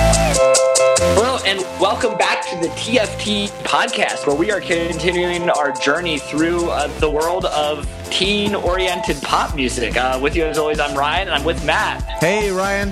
Hello, and welcome back to the TFT podcast, where we are continuing our journey through uh, the world of teen oriented pop music. Uh, with you, as always, I'm Ryan, and I'm with Matt. Hey, Ryan.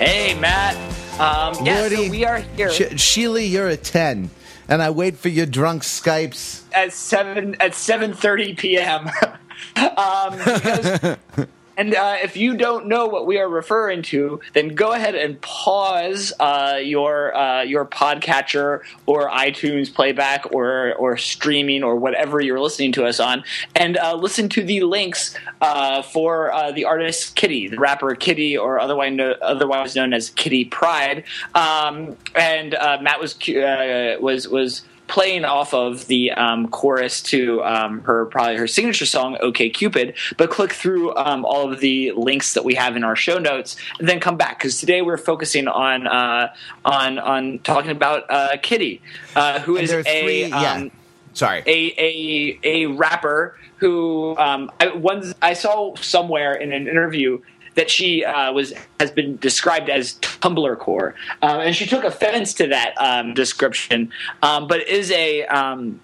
Hey, Matt. Um, yeah, so we are here Sh- Sheely, you're a 10. And I wait for your drunk Skypes. at seven at seven thirty p.m. um, because, and uh, if you don't know what we are referring to, then go ahead and pause uh, your uh, your podcatcher or iTunes playback or or streaming or whatever you're listening to us on, and uh, listen to the links uh, for uh, the artist Kitty, the rapper Kitty, or otherwise no, otherwise known as Kitty Pride. Um, and uh, Matt was uh, was was playing off of the um, chorus to um, her probably her signature song "OK Cupid," but click through um, all of the links that we have in our show notes, and then come back because today we're focusing on uh, on on talking about uh, Kitty, uh, who is a three. yeah. um, Sorry. a a a rapper who um, I once I saw somewhere in an interview that she uh, was has been described as Tumblr core, um, and she took offense to that um, description, um, but is a um,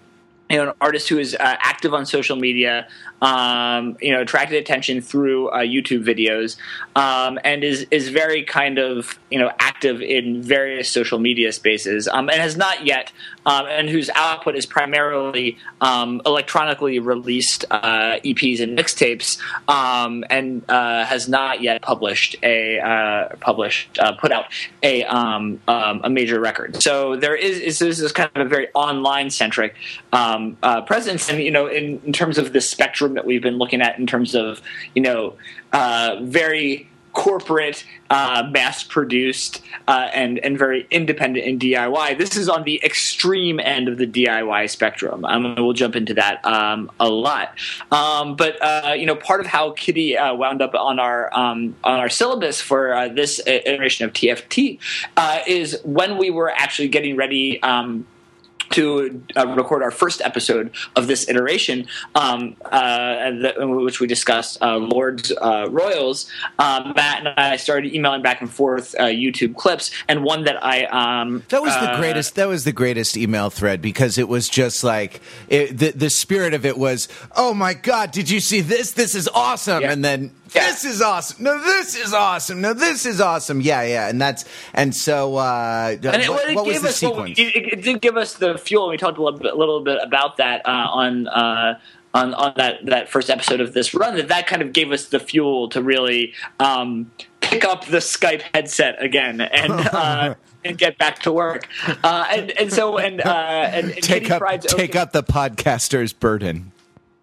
you know, an artist who is uh, active on social media, um, you know, attracted attention through uh, YouTube videos, um, and is is very kind of you know active in various social media spaces, um, and has not yet, um, and whose output is primarily um, electronically released uh, EPs and mixtapes, um, and uh, has not yet published a uh, published uh, put out a a major record. So there is is this is kind of a very online centric uh, presence, and you know, in, in terms of the spectrum that we've been looking at, in terms of you know, uh, very corporate, uh, mass produced, uh, and and very independent in DIY. This is on the extreme end of the DIY spectrum. Um, we'll jump into that um, a lot. Um, but uh, you know, part of how Kitty uh, wound up on our um, on our syllabus for uh, this iteration of TFT uh, is when we were actually getting ready. To uh, record our first episode of this iteration, um, uh, the, which we discussed uh, Lorde's uh, Royals. Um, Matt and I started emailing back and forth uh, YouTube clips, and one that I um, That was the uh, greatest. That was the greatest email thread because it was just like it, the the spirit of it was, oh my god, did you see this? This is awesome, Yeah. and then Yeah. this is awesome. No, this is awesome. No, this is awesome. Yeah, yeah, and that's and so. Uh, And it, what, it what was the us, well, sequence? it, it did give us the fuel. We talked a little bit, a little bit about that uh, on. Uh, on, on that, that first episode of this run, that that kind of gave us the fuel to really um, pick up the Skype headset again and uh, and get back to work. Uh, and, and so and uh, and, and take Kitty up Pride's take OK- up the podcaster's burden.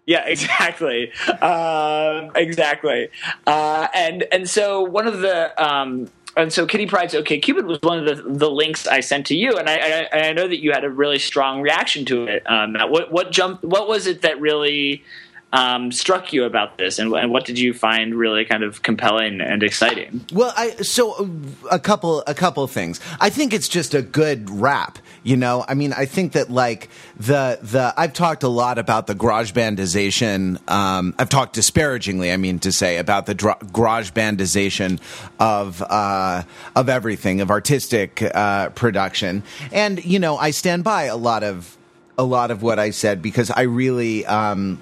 yeah, exactly, um, exactly. Uh, and and so one of the um, and so Kitty Pride's OK Cupid was one of the, the links I sent to you, and I, I I know that you had a really strong reaction to it. Um, what what? What was it that really um, struck you about this, and, and what did you find really kind of compelling and exciting? Well, I so a couple a couple things. I think it's just a good rap. You know, I mean, I think that like the the I've talked a lot about the garage bandization. Um, I've talked disparagingly, I mean to say, about the dro- garage bandization of uh, of everything of artistic uh, production, and you know, I stand by a lot of a lot of what I said because I really. Um,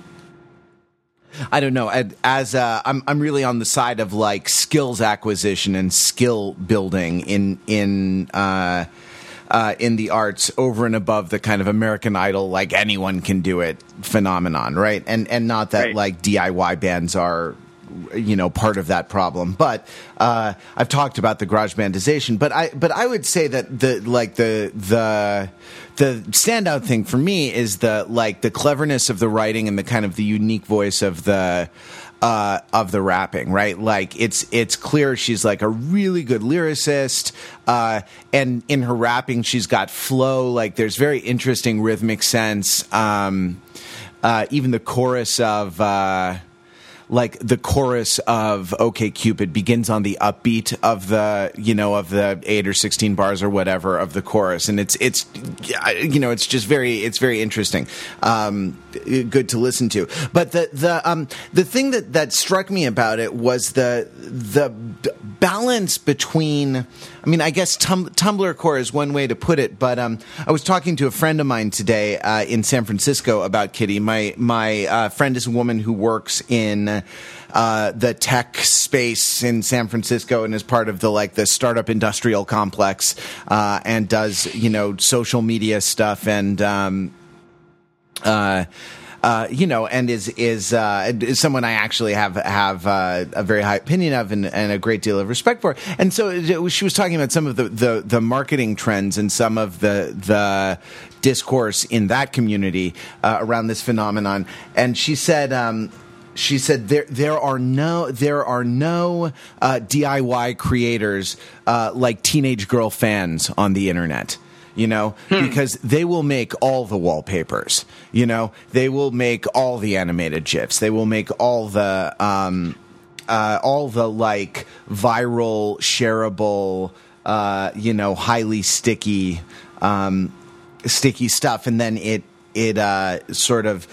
I don't know. As uh, I'm, I'm really on the side of like skills acquisition and skill building in in uh, uh, in the arts over and above the kind of American Idol like anyone can do it phenomenon, right? And and not that Right. like DIY bands are you know part of that problem but uh, i've talked about the garage bandization but i but i would say that the like the the the standout thing for me is the like the cleverness of the writing and the kind of the unique voice of the uh, of the rapping, right? Like it's it's clear she's like a really good lyricist, uh, and in her rapping she's got flow. Like there's very interesting rhythmic sense. Um, uh, even the chorus of uh, like the chorus of OK Cupid begins on the upbeat of the you know of the eight or sixteen bars or whatever of the chorus, and it's it's you know it's just very it's very interesting, um, good to listen to. But the the um, the thing that that struck me about it was the the balance between. I mean, I guess tum- Tumblr core is one way to put it, but um, I was talking to a friend of mine today uh, in San Francisco about Kitty. My my uh, friend is a woman who works in. Uh, the tech space in San Francisco and is part of the like the startup industrial complex uh, and does you know social media stuff and um, uh, uh, you know, and is is, uh, is someone I actually have have uh, a very high opinion of and, and, a great deal of respect for. And so it, she was talking about some of the, the, the marketing trends and some of the the discourse in that community uh, around this phenomenon. And she said. Um, she said there there are no there are no uh, DIY creators uh, like teenage girl fans on the internet you know, hmm. because they will make all the wallpapers, you know, they will make all the animated gifs, they will make all the um, uh, all the like viral, shareable, uh, you know, highly sticky, um, sticky stuff, and then it it uh, sort of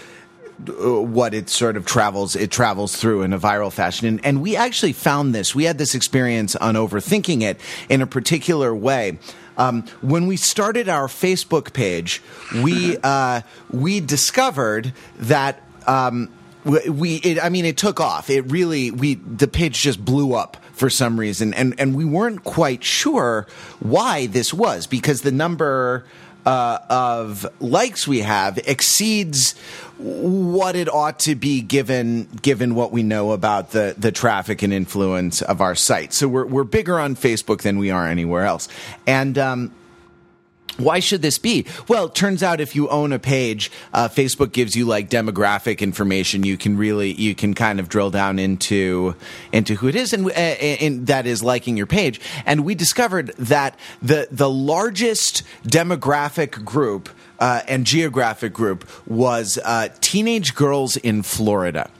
uh, what it sort of travels it travels through in a viral fashion and, and we actually found this we had this experience on overthinking it in a particular way um, when we started our Facebook page, we uh, we discovered that. Um, we, it, I mean, it took off. It really, we, the page just blew up for some reason, and and we weren't quite sure why this was because the number uh, of likes we have exceeds what it ought to be given given what we know about the the traffic and influence of our site. So we're we're bigger on Facebook than we are anywhere else, and. Um, why should this be? Well, it turns out if you own a page, uh, Facebook gives you like demographic information. You can really, you can kind of drill down into into who it is, and, uh, and that is liking your page. And we discovered that the the largest demographic group uh, and geographic group was uh, teenage girls in Florida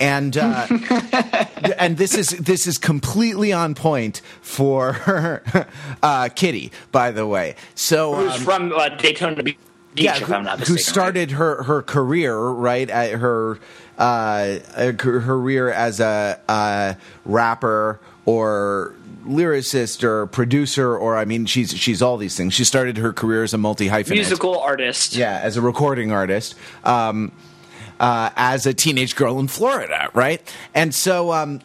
and uh, and this is this is completely on point for uh, Kitty, by the way. So who's um, from uh, Daytona Beach, yeah, who, mistaken, who started right? her her career right at her uh, her career as a rapper or lyricist or producer or I mean she's she's all these things. She started her career as a multi hyphenate musical artist. Yeah, as a recording artist. Um, uh, as a teenage girl in Florida, right? And so um,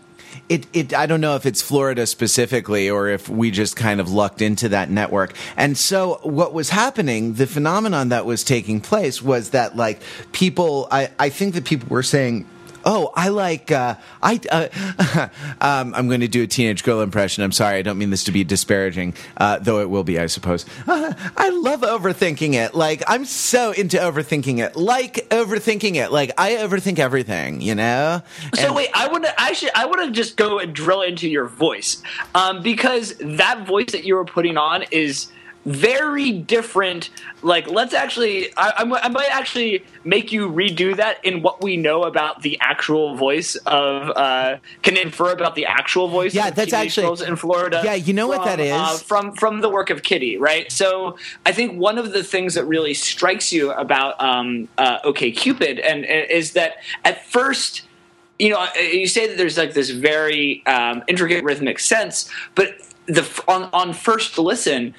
it, it I don't know if it's Florida specifically or if we just kind of lucked into that network. And so what was happening, the phenomenon that was taking place was that like people I, I think that people were saying oh, I like, uh, I, uh, um, I'm going to do a teenage girl impression. I'm sorry. I don't mean this to be disparaging, uh, though it will be, I suppose. I love overthinking it. Like, I'm so into overthinking it. Like, overthinking it. Like, I overthink everything, you know? And- so wait, I want to, actually, I want to just go and drill into your voice. Um, because that voice that you were putting on is, very different. Like, let's actually, I, I, might actually make you redo that in what we know about the actual voice of, uh, can infer about the actual voice. Yeah, that's actually in Florida. Yeah, you know from, what that is uh, from from the work of Kitty, right? So I think one of the things that really strikes you about um, uh, OK Cupid and is that at first you know, you say that there's like this very um, intricate rhythmic sense, but the on on first listen,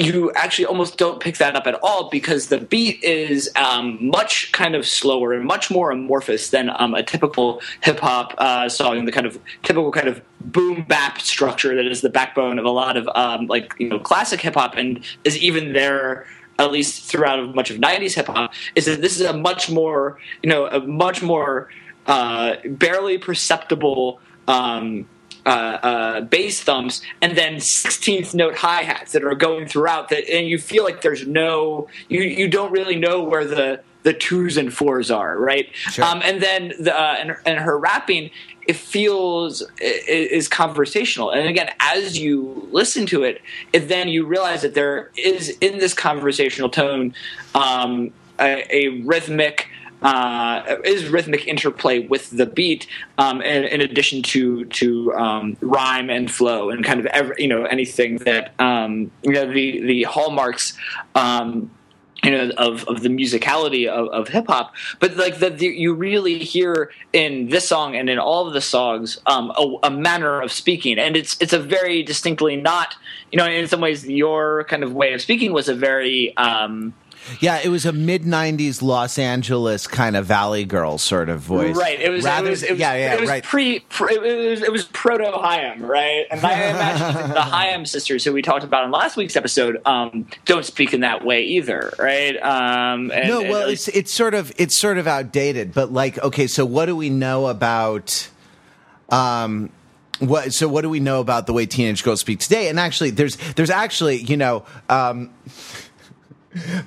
you actually almost don't pick that up at all because the beat is um, much kind of slower and much more amorphous than um, a typical hip hop uh, song, the kind of typical kind of boom bap structure that is the backbone of a lot of um, like you know classic hip hop and is even there at least throughout much of 90s hip hop is that this is a much more you know a much more uh, barely perceptible um, uh, uh, bass thumps and then 16th note hi hats that are going throughout that, and you feel like there's no, you you don't really know where the the twos and fours are, right? Sure. Um, and then the uh, and, and her rapping, it feels is conversational. And again, as you listen to it, it then you realize that there is in this conversational tone um, a, a, rhythmic uh, is rhythmic interplay with the beat, um, in, in, addition to to um, rhyme and flow and kind of every, you know anything that um, you know the the hallmarks. Um, you know of, of the musicality of, of hip hop, but like that you really hear in this song and in all of the songs um, a, a, manner of speaking, and it's it's a very distinctly not you know in some ways your kind of way of speaking was a very um, yeah, it was a mid '90s Los Angeles kind of Valley Girl sort of voice. Right. It was. Rather, it was, it was yeah, yeah, it was right. Pre, pre, it was. It was proto Haim, right? And I imagine the Haim sisters, who we talked about in last week's episode, um, don't speak in that way either, right? Um, and, no, well, it's it's sort of it's sort of outdated, but like, okay, so what do we know about? Um, what, so what do we know about the way teenage girls speak today? And actually, there's there's actually you know. Um,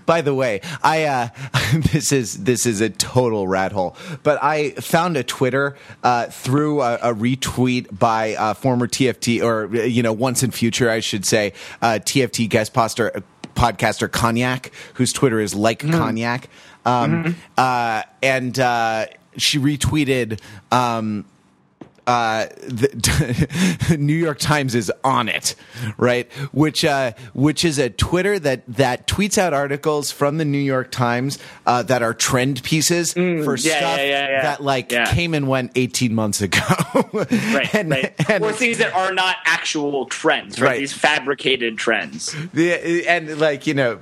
by the way, I uh, this is this is a total rat hole, but I found a Twitter uh, through a, a, retweet by uh, former TFT or you know once in future I should say uh, TFT guest poster, podcaster Cognac, whose Twitter is like mm. Cognac, um, mm-hmm. Uh, and uh, she retweeted. Um, uh, the New York Times is on it, right? Which uh, which is a Twitter that that tweets out articles from the New York Times uh, that are trend pieces mm, for yeah, stuff yeah, yeah, that like came and went eighteen months ago, right? and, right. And, or things that are not actual trends, right? right. These fabricated trends. The, and like you know,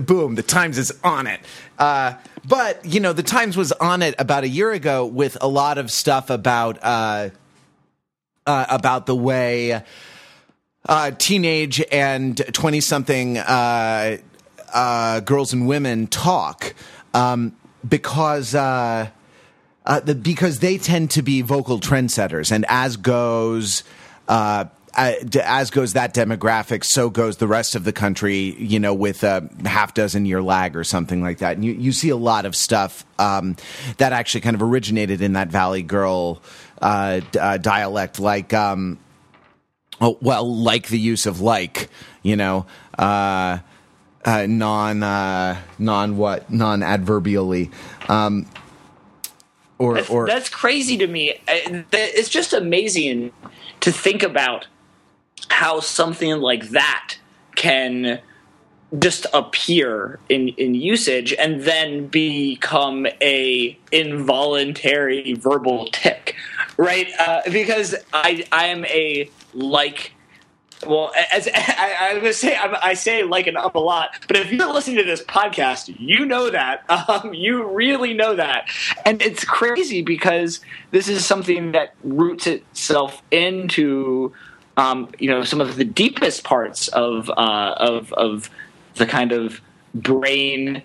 boom, the Times is on it. Uh, but you know, the Times was on it about a year ago with a lot of stuff about uh, uh, about the way uh, teenage and twenty something uh, uh, girls and women talk um, because. Uh, the, because they tend to be vocal trendsetters, and as goes uh, as goes that demographic, so goes the rest of the country. You know, with a half dozen year lag or something like that. And you you see a lot of stuff um, that actually kind of originated in that Valley Girl uh, uh, dialect, like. Um, oh, well, like the use of like, you know, uh, uh, non uh, non what non adverbially. Um, or, that's, or that's crazy to me. It's just amazing to think about how something like that can just appear in, in usage and then become a involuntary verbal tic right uh, because i i am a like well as i, was gonna say I, I, say like and up a lot but if you're listening to this podcast you know that um, you really know that. And it's crazy because this is something that roots itself into um, you know some of the deepest parts of uh, of of the kind of brain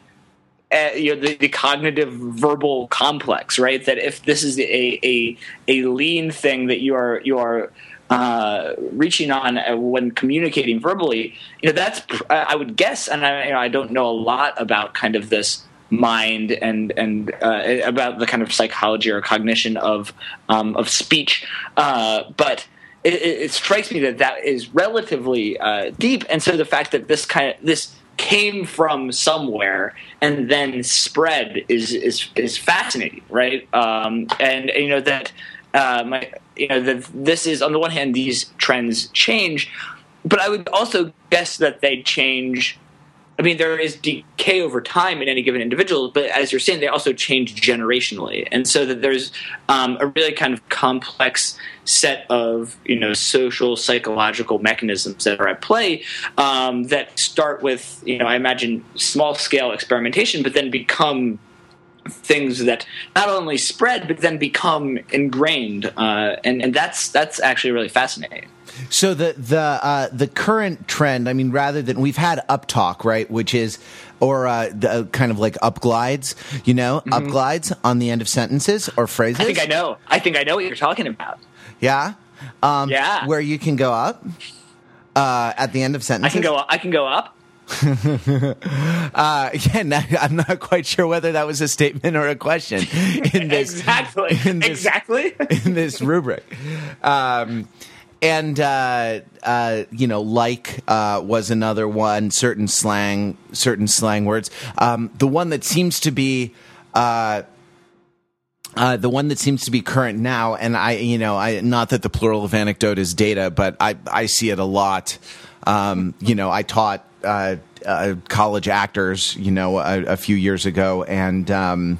uh, you know the, the, cognitive verbal complex right? That if this is a a, a lean thing that you are you are uh, reaching on uh, when communicating verbally you know that's i would guess and I, you know, I don't know a lot about kind of this mind and and uh, about the kind of psychology or cognition of um, of speech uh, but it, it, strikes me that that is relatively uh, deep, and so the fact that this kind of this came from somewhere and then spread is is is fascinating, right? Um, and, you know that uh, my you know that this is on the one hand these trends change, but I would also guess that they change I mean, there is decay over time in any given individual, but as you're saying, they also change generationally, and so that there's um, a really kind of complex set of you know social psychological mechanisms that are at play um, that start with you know I imagine small scale experimentation, but then become things that not only spread but then become ingrained, uh, and and that's that's actually really fascinating. So the the uh, the current trend, I mean, rather than we've had uptalk, right, which is or uh, the, uh, kind of like upglides, you know, mm-hmm. up glides on the end of sentences or phrases. I think I know. I think I know what you're talking about. Yeah. Um, yeah. Where you can go up uh, at the end of sentences. I can go. I can go up. uh, again, I'm not quite sure whether that was a statement or a question. In this, exactly. In this, exactly. In this rubric. Um, and uh, uh, you know, like uh, was another one. Certain slang, certain slang words. Um, the one that seems to be uh, the one that seems to be current now, and I, you know, I not that the plural of anecdote is data, but I I see it a lot. Um, you know, I taught uh, uh, college actors, you know, a, a few years ago, and um,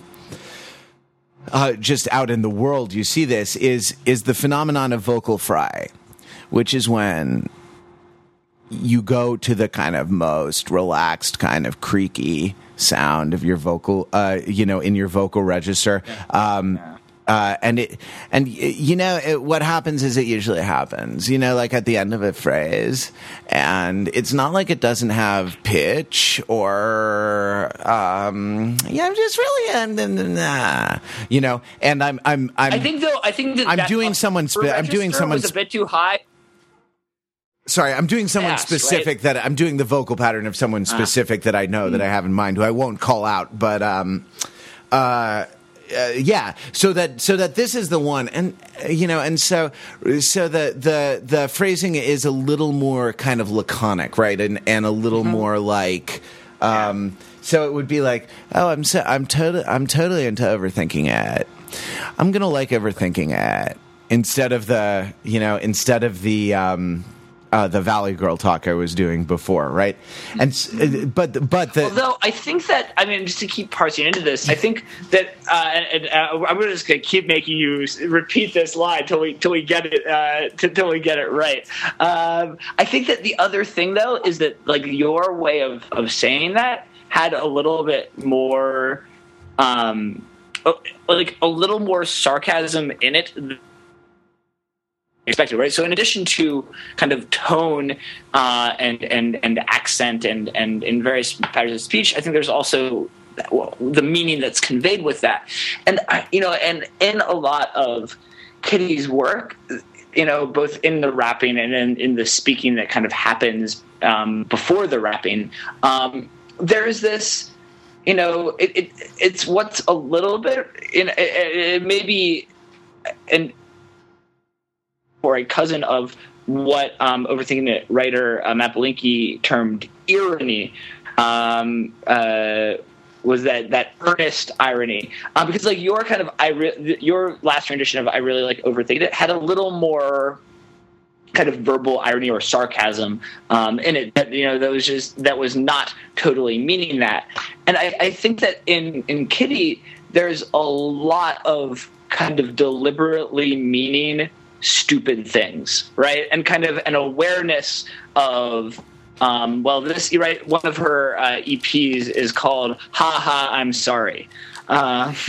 uh, just out in the world, you see this is is the phenomenon of vocal fry, which is when you go to the kind of most relaxed, kind of creaky sound of your vocal, uh, you know, in your vocal register. Um, uh, and it, and you know, it, what happens is it usually happens, you know, like at the end of a phrase, and it's not like it doesn't have pitch or, um, yeah, I'm just really, uh, you know, and I'm, I'm, I'm, I think though, I think that I'm doing someone's, spe- I'm doing register someone, a bit too high. Sorry, I'm doing someone specific that I'm doing the vocal pattern of someone specific that I know that I have in mind who I won't call out, but um, uh, uh, yeah, so that so that this is the one, and uh, you know, and so so the the the phrasing is a little more kind of laconic, right, and and a little more like. Um, So it would be like, oh, I'm so I'm totally I'm totally into overthinking it. I'm gonna like overthinking it. Instead of the you know instead of the um, uh, the Valley Girl talk I was doing before, right? And uh, but but the Although I think that I mean, just to keep parsing into this, I think that uh, and, uh, I'm just going to keep making you repeat this line till we till we get it uh, t- till we get it right. Um, I think that the other thing though is that like your way of of saying that had a little bit more, um, like a little more sarcasm in it expected, right? So in addition to kind of tone uh, and and and accent and and in various patterns of speech, I think there's also the meaning that's conveyed with that, and you know, and in a lot of Kitty's work, you know, both in the rapping and in, in the speaking that kind of happens um, before the rapping, um, there's this. You know, it, it it's what's a little bit. In, it, it may be an or a cousin of what um, overthinking it writer uh, Matt termed irony um, uh, was that that earnest irony. Um, because like your kind of I re- your last rendition of I really like overthinking it had a little more kind of verbal irony or sarcasm um, in it. That you know that was just that was not totally meaning that. And I, I think that in in Kitty there's a lot of kind of deliberately meaning stupid things right? And kind of an awareness of um, well this right one of her uh, eps is called ha ha i'm sorry uh,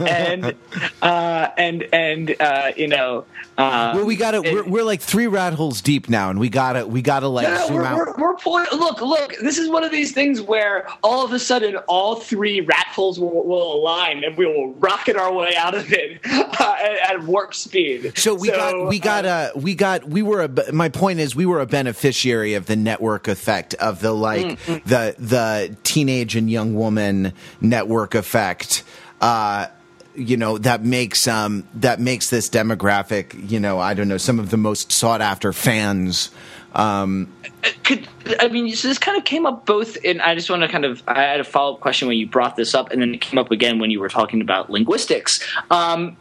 and uh, and and uh, you know uh, well, we got to it- we're, we're like three rat holes deep now, and we got to we got to like no, zoom we're, out. we're, we're pulling. Look, look. This is one of these things where all of a sudden, all three rat holes will, will align, and we will rocket our way out of it uh, at, at warp speed. So we got we got uh, uh, we got we were a my point is we were a beneficiary of the network effect of the like Mm, the the teenage and young woman network effect uh you know that makes um that makes this demographic you know I don't know some of the most sought after fans um could I mean so this kind of came up both in I just want to kind of I had a follow up question when you brought this up and then it came up again when you were talking about linguistics. Um,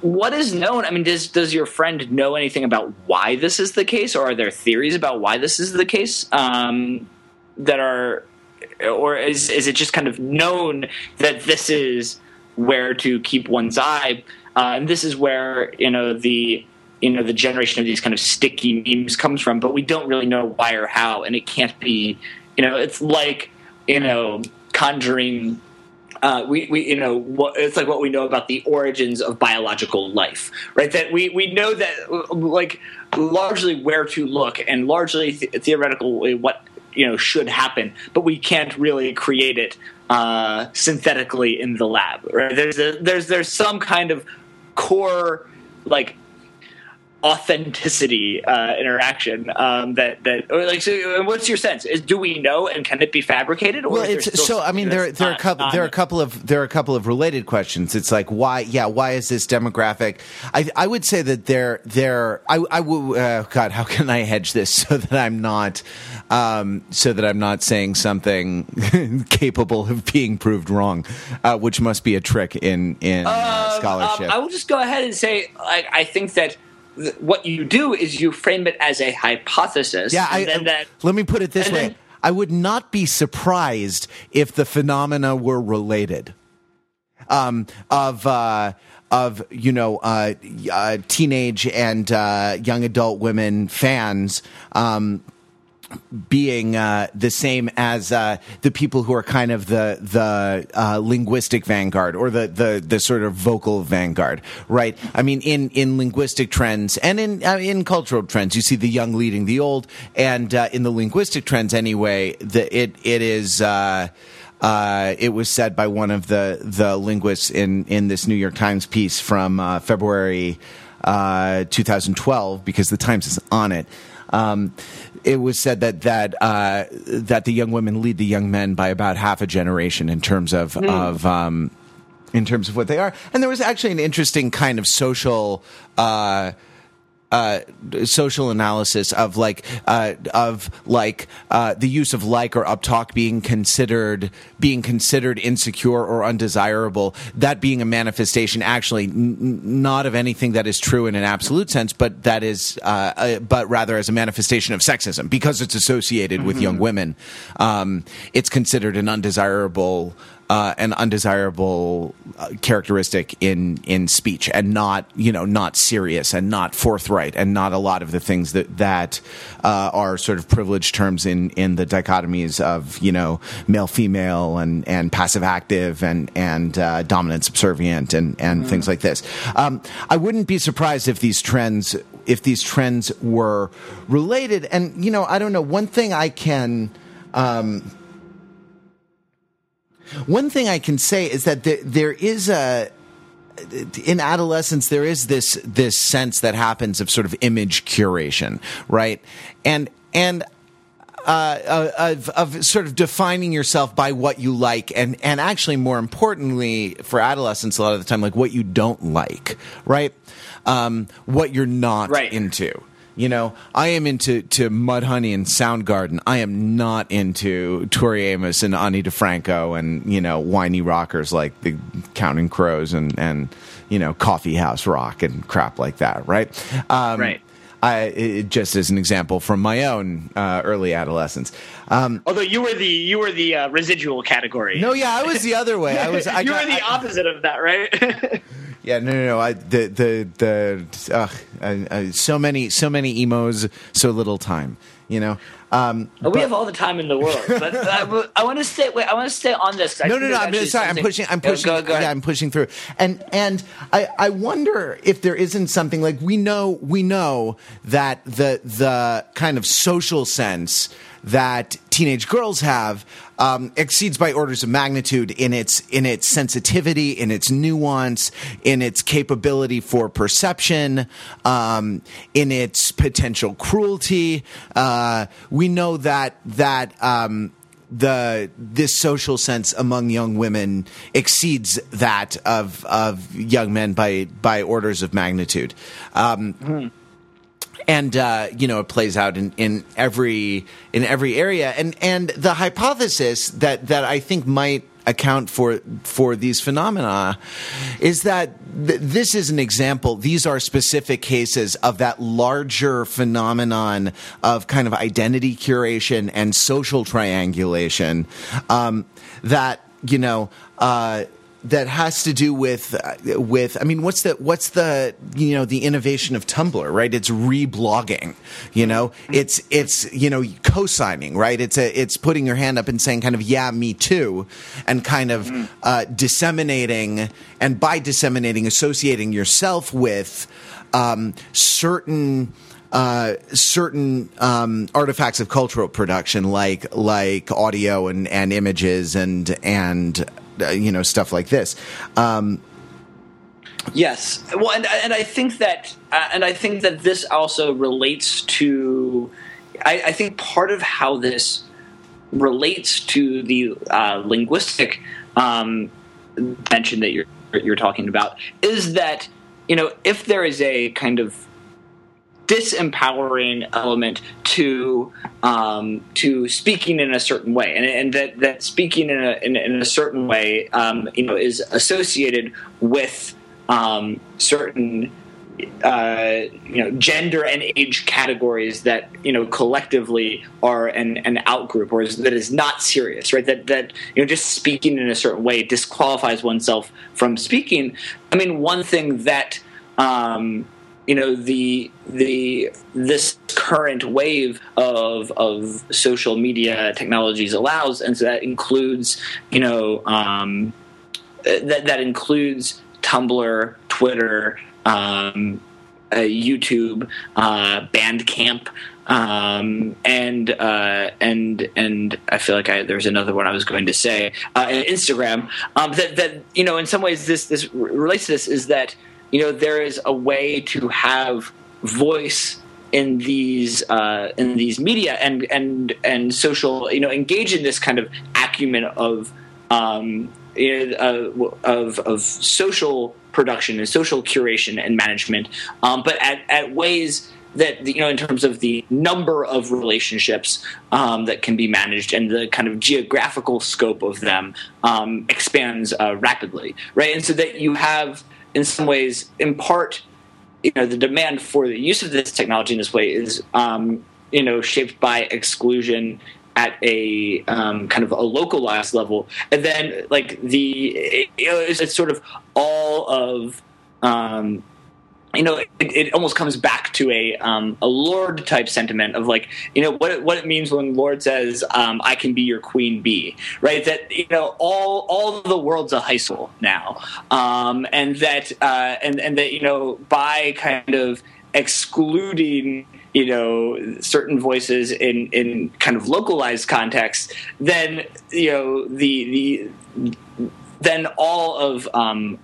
what is known? I mean, does does your friend know anything about why this is the case, or are there theories about why this is the case um, that are, or is is it just kind of known that this is where to keep one's eye, uh, and this is where you know the you know the generation of these kind of sticky memes comes from, but we don't really know why or how, and it can't be. You know, it's like you know conjuring. Uh, we, we, you know, what, it's like what we know about the origins of biological life, right? That we, we know that, like, largely where to look and largely th- theoretically what you know should happen, but we can't really create it uh, synthetically in the lab, right? There's a, there's there's some kind of core like authenticity uh, interaction um, that that or like so what's your sense? Is do we know and can it be fabricated or well it's so i mean there there are a couple there are a couple of there are a couple of related questions. It's like why yeah why is this demographic i i would say that there there i i would uh, god how can i hedge this so that i'm not um, so that i'm not saying something capable of being proved wrong uh, which must be a trick in in uh, um, scholarship. Um, i will just go ahead and say I think that what you do is you frame it as a hypothesis. Yeah, I, that, let me put it this way: then, I would not be surprised if the phenomena were related. Um, of uh, of you know uh, uh, teenage and uh, young adult women fans um, being uh, the same as uh, the people who are kind of the the uh, linguistic vanguard or the, the the sort of vocal vanguard, right? I mean, in in linguistic trends and in uh, in cultural trends, you see the young leading the old, and uh, in the linguistic trends, anyway, the, it it is. Uh, it was said by one of the, the linguists in, in this New York Times piece from February 2012, because the Times is on it. Um, it was said that that uh, that the young women lead the young men by about half a generation in terms of mm. of um, in terms of what they are. And there was actually an interesting kind of social. Uh, uh, social analysis of like uh, of like uh, the use of like or uptalk being considered being considered insecure or undesirable. That being a manifestation, actually, n- not of anything that is true in an absolute sense, but that is, uh, but rather as a manifestation of sexism because it's associated mm-hmm. with young women. Um, it's considered an undesirable uh, an undesirable uh, characteristic in in speech, and not you know not serious and not forthright, and not a lot of the things that that uh, are sort of privileged terms in in the dichotomies of you know male female and and passive active and and uh, dominant subservient and and mm-hmm. things like this. Um, I wouldn't be surprised if these trends if these trends were related. And you know I don't know one thing I can. Um, one thing I can say is that there, there is a in adolescence there is this this sense that happens of sort of image curation, right? And and uh, of, of sort of defining yourself by what you like, and and actually more importantly for adolescents, a lot of the time, like what you don't like, right? Um, what you're not right. into. You know, I am into to Mudhoney and Soundgarden. I am not into Tori Amos and Ani DiFranco and you know whiny rockers like the Counting Crows and and you know Coffee House Rock and crap like that. Right. Um, right. I, it, just as an example from my own uh, early adolescence. Um, Although you were the you were the uh, residual category. No, yeah, I was the other way. I was. I you got, were the I, opposite of that, right? Yeah, no, no, no. I, the the the uh, I, I, so many so many emos, so little time. You know. Um, we but, have all the time in the world, but I, I want to stay. Wait, I want to stay on this. No, no, no. I'm sorry. I'm pushing. I'm pushing. Go, go, go yeah, I'm pushing through. And and I I wonder if there isn't something like we know we know that the the kind of social sense that teenage girls have um, exceeds by orders of magnitude in its in its sensitivity, in its nuance, in its capability for perception, um, in its potential cruelty. Uh, we know that that. Um, the this social sense among young women exceeds that of of young men by by orders of magnitude. Mm and uh, you know it plays out in, in every in every area. And and the hypothesis that that I think might account for for these phenomena is that th- this is an example. These are specific cases of that larger phenomenon of kind of identity curation and social triangulation um, that you know uh, that has to do with uh, with I mean what's the what's the you know the innovation of Tumblr right? It's reblogging you know? It's it's you know co-signing right? It's a it's putting your hand up and saying kind of yeah me too and kind of uh, disseminating and by disseminating associating yourself with um, certain uh, certain um, artifacts of cultural production, like like audio and, and images and and uh, you know stuff like this. Um, Yes, well, and and I think that uh, and I think that this also relates to. I, I think part of how this relates to the uh, linguistic um, mention that you're you're talking about is that you know if there is a kind of disempowering element to um, to speaking in a certain way, and, and that that speaking in a in, in a certain way, um, you know, is associated with um, certain uh, you know gender and age categories that you know collectively are an, an outgroup or is, that is not serious right? That that you know just speaking in a certain way disqualifies oneself from speaking. I mean one thing that um, you know the the this current wave of of social media technologies allows and so that includes you know um, that that includes tumblr twitter um, uh, YouTube, uh, Bandcamp, um, and uh, and and I feel like I, there's another one I was going to say, uh, Instagram. Um, that that you know, in some ways, this this relates to this is that you know there is a way to have voice in these uh, in these media and and and social you know engage in this kind of acumen of um, you know, uh, of of social production and social curation and management, um, but at, at ways that you know in terms of the number of relationships um, that can be managed and the kind of geographical scope of them um, expands uh, rapidly right? And so that you have in some ways in part you know the demand for the use of this technology in this way is um, you know shaped by exclusion at a um, kind of a localized level, and then like the it, it's, it's sort of all of um, you know, it, it, almost comes back to a um, a Lorde type sentiment of like, you know, what it, what it means when Lorde says, um, "I can be your queen bee," right? That you know, all all the world's a high school now, um, and that uh, and and that you know, by kind of excluding you know certain voices in in kind of localized contexts, then you know the the then all of um,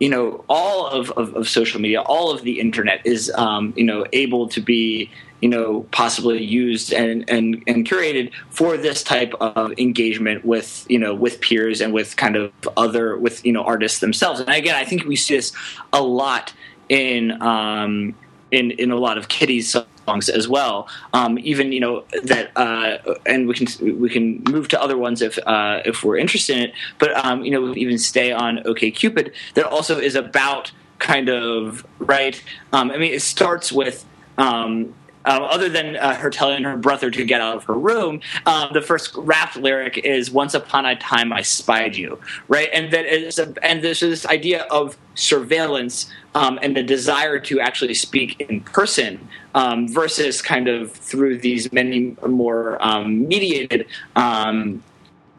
you know all of, of, of, social media all of the internet is um, you know able to be you know possibly used and, and and curated for this type of engagement with you know with peers and with kind of other with you know artists themselves. And again i think we see this a lot in um in in a lot of kitty's songs as well. Um, even you know that, uh, and we can we can move to other ones if uh, if we're interested in it. But um, you know, even stay on OK Cupid. That also is about kind of right. Um, I mean, it starts with. Uh, other than uh, her telling her brother to get out of her room, um, the first rap lyric is "Once upon a time I spied you," right? And that is, a, and there's this idea of surveillance um, and the desire to actually speak in person um, versus kind of through these many more um, mediated um,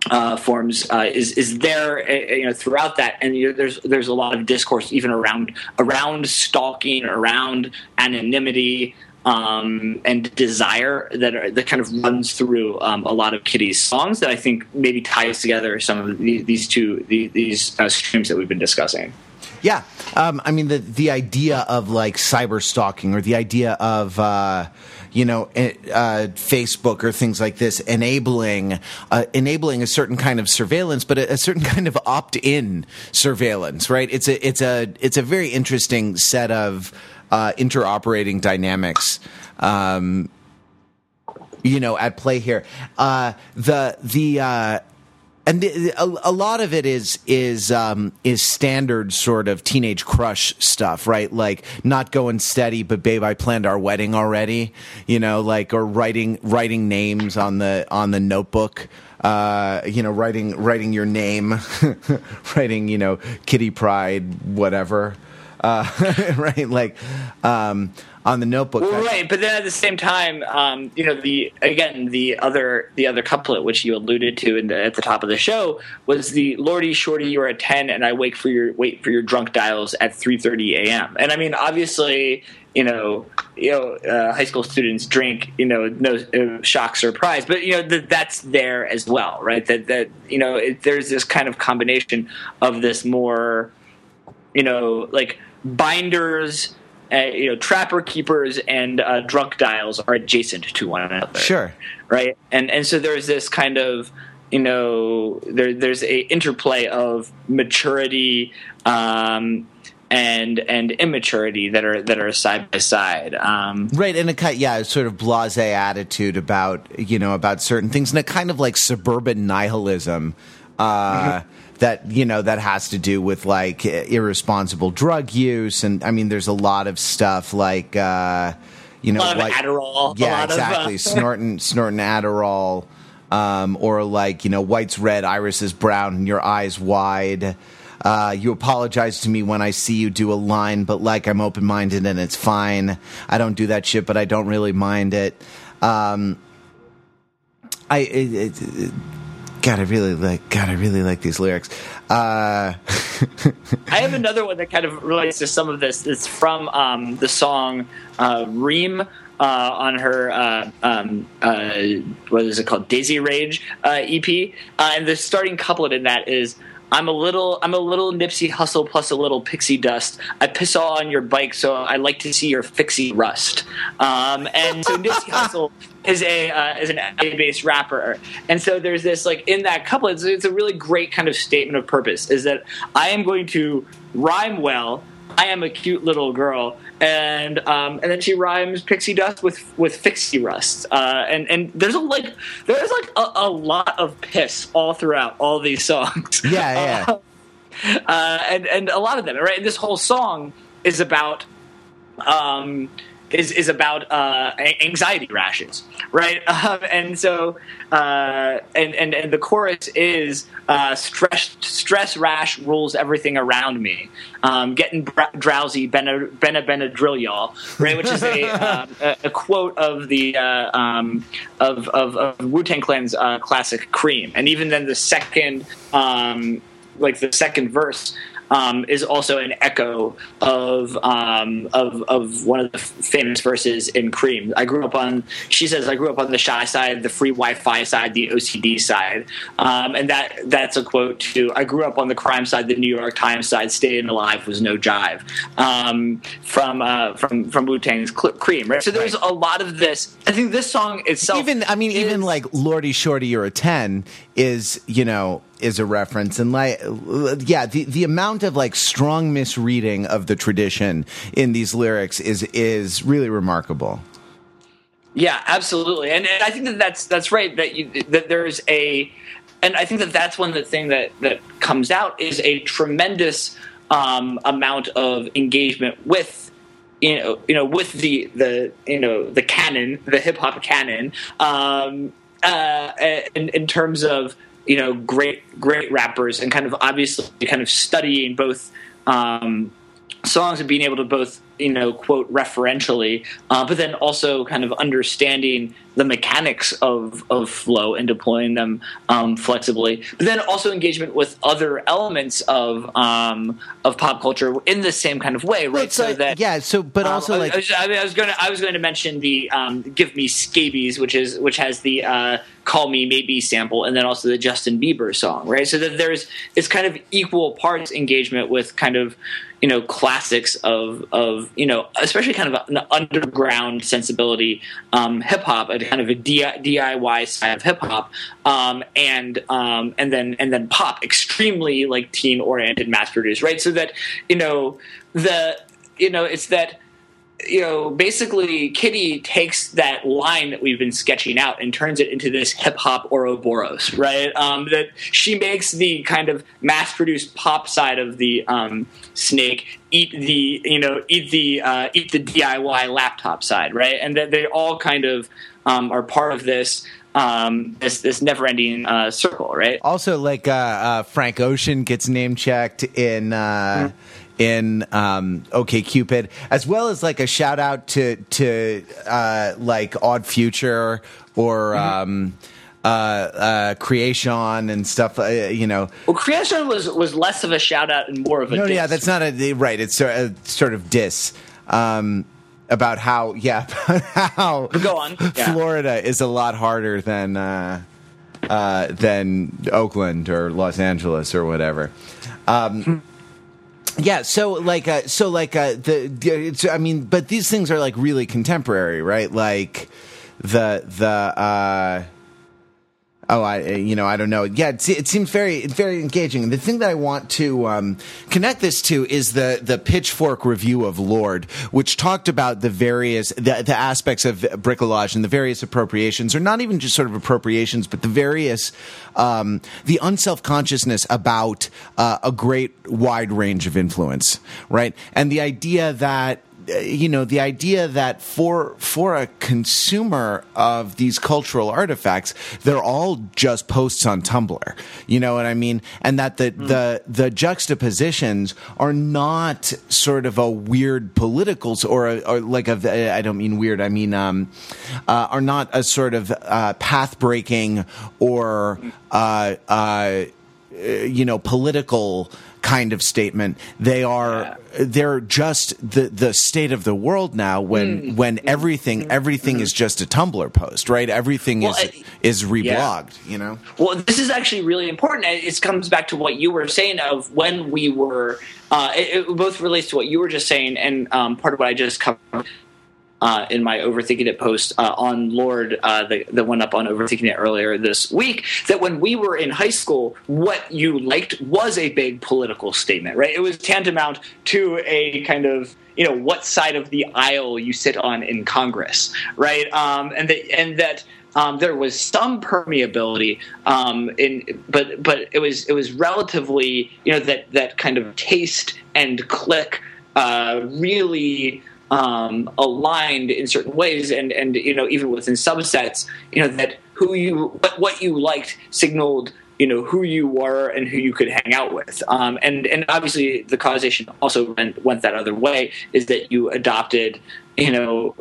uh, forms uh, is is there uh, you know throughout that and you know, there's there's a lot of discourse even around around stalking around anonymity um, and desire that are, that kind of runs through um, a lot of Kitty's songs that I think maybe ties together some of the, these two the, these uh, streams that we've been discussing. Yeah, um, I mean the the idea of like cyber stalking or the idea of. Uh, you know, eh, uh, Facebook or things like this, enabling uh, enabling a certain kind of surveillance, but a, a certain kind of opt-in surveillance, right? It's a it's a it's a very interesting set of uh, interoperating dynamics. Um, you know, at play here. Uh, the the uh, and the, a, a, lot of it is is um, is standard sort of teenage crush stuff, right? Like not going steady, but babe, I planned our wedding already. You know, like or writing writing names on the on the notebook. Uh, you know, writing writing your name, writing you know Kitty Pride, whatever. Uh, right, like. Um, on the notebook. Well, right, but then at the same time, um, you know, the again the other the other couplet which you alluded to the, at the top of the show was the Lordy Shorty, you're at ten, and I wake for your wait for your drunk dials at three thirty a.m. And I mean, obviously, you know, you know, uh, high school students drink, you know, no uh, shock surprise, but you know that that's there as well, right? That that you know, it, there's this kind of combination of this more you know like binders uh, you know trapper keepers and uh, drunk dials are adjacent to one another. Sure. right? And and so there's this kind of you know there there's a interplay of maturity um and and immaturity that are that are side by side. Um Right, and a kind, yeah, a sort of blasé attitude about you know about certain things, and a kind of like suburban nihilism uh, that you know that has to do with like irresponsible drug use, and I mean, there's a lot of stuff like uh, you know, a lot of like, Adderall a yeah, lot of, uh, exactly, snorting snorting Adderall, um, or like you know, white's red, iris is brown, and your eyes wide. Uh, you apologize to me when I see you do a line, but like I'm open minded and it's fine. I don't do that shit, but I don't really mind it. Um, I, it, it, it, God, I really like. God, I really like these lyrics. Uh, I have another one that kind of relates to some of this. It's from um, the song uh, "Ream." Uh, on her, uh, um, uh, what is it called, Daisy Rage uh, EP, and the starting couplet in that is, "I'm a little, I'm a little Nipsey Hussle plus a little pixie dust. I piss all on your bike, so I like to see your fixie rust." Um, and so Nipsey Hussle is a uh, is an based rapper, and so there's this like in that couplet, it's, it's a really great kind of statement of purpose. Is that I am going to rhyme well. I am a cute little girl, and um, and then she rhymes pixie dust with with fixie rust, uh, and and there's a like there's like a, a lot of piss all throughout all these songs. Yeah, yeah. uh, and and a lot of them, right? This whole song is about um, is is about uh, anxiety rashes, right? Um, and so uh, and, and and the chorus is uh, stress stress rash rules everything around me. Um, getting br- drowsy, Bena Bena Benadryl, y'all, right? Which is a um, a, a quote of the uh, um, of of, of Wu Tang Clan's uh, classic "Cream," and even then the second. Um, like the second verse um, is also an echo of um, of of one of the famous verses in Cream. I grew up on. She says I grew up on the shy side, the free Wi-Fi side, the OCD side, um, and that that's a quote too. I grew up on the crime side, the New York Times side. Staying alive was no jive. Um, from uh, from from Wu Tang's Cream, right? So there's a lot of this. I think this song itself, even I mean, even like Lordy Shorty, you're a ten is you know is a reference, and like yeah, the the amount of like strong misreading of the tradition in these lyrics is is really remarkable. Yeah, absolutely, and, and I think that that's that's right. That you, that there's a, and I think that that's one of the thing that that comes out is a tremendous um, amount of engagement with. You know, you know, with the the you know the canon, the hip hop canon, um, uh, in, in terms of you know great great rappers and kind of obviously kind of studying both um, songs and being able to both you know quote referentially uh, but then also kind of understanding the mechanics of of flow and deploying them um, flexibly but then also engagement with other elements of um, of pop culture in the same kind of way right It's like- yeah, so but um, also I, like I was, I mean, I was going to I was going to mention the um, "Give Me Scabies," which is which has the uh, "Call Me Maybe" sample, and then also the Justin Bieber song, right? So that there's it's kind of equal parts engagement with kind of you know classics of of you know especially kind of an underground sensibility um, hip hop, a kind of a DIY side of hip hop, um, and um, and then and then pop, extremely like teen oriented, mass produced, right? So that you know the you know it's that you know, basically Kitty takes that line that we've been sketching out and turns it into this hip hop Ouroboros, right? Um, that she makes the kind of mass produced pop side of the um, snake eat the, you know, eat the uh, eat the DIY laptop side, right? And that they all kind of um, are part of this. Um, this this never ending uh, circle, right? also like uh, uh, Frank Ocean gets name checked in. Uh, In um, OK Cupid, as well as like a shout out to to uh, like Odd Future or um, uh, uh, Kreayshawn and stuff. Uh, you know, Well, Kreayshawn was was less of a shout out and more of a no, diss. yeah, that's not a right. It's sort of, sort of diss um, about how yeah about how Go on, yeah. Florida is a lot harder than uh, uh, than Oakland or Los Angeles or whatever. Um, yeah so like uh so like uh the, i mean but these things are like really contemporary right? Like the the uh Oh, I you know I don't know. Yeah, it, it seems very very engaging. The thing that I want to um, connect this to is the the Pitchfork review of Lorde, which talked about the various the, the aspects of bricolage and the various appropriations, or not even just sort of appropriations, but the various um, the unself consciousness about uh, a great wide range of influence, right? And the idea that you know the idea that for for a consumer of these cultural artifacts they're all just posts on Tumblr you know what i mean and that the mm. the the juxtapositions are not sort of a weird politicals or, a, or like a i don't mean weird i mean um, uh, are not a sort of uh, path breaking or uh, uh, you know political kind of statement. They are yeah. they're just the the state of the world now when mm. when everything mm. everything mm. is just a Tumblr post, right? Everything well, is I, is reblogged, yeah. you know. Well, this is actually really important. It comes back to what you were saying of when we were uh, it, it, both relates to what you were just saying and um, part of what I just covered uh, in my overthinking it post uh, on Lorde uh, that, went up on overthinking it earlier this week that when we were in high school, what you liked was a big political statement, right? It was tantamount to a kind of you know what side of the aisle you sit on in Congress, right? Um, and that and that. Um, there was some permeability um, in, but but it was it was relatively you know that that kind of taste and click uh, really um, aligned in certain ways, and and you know even within subsets, you know that who you what, what you liked signaled you know who you were and who you could hang out with. Um, and and obviously the causation also went, went that other way is that you adopted you know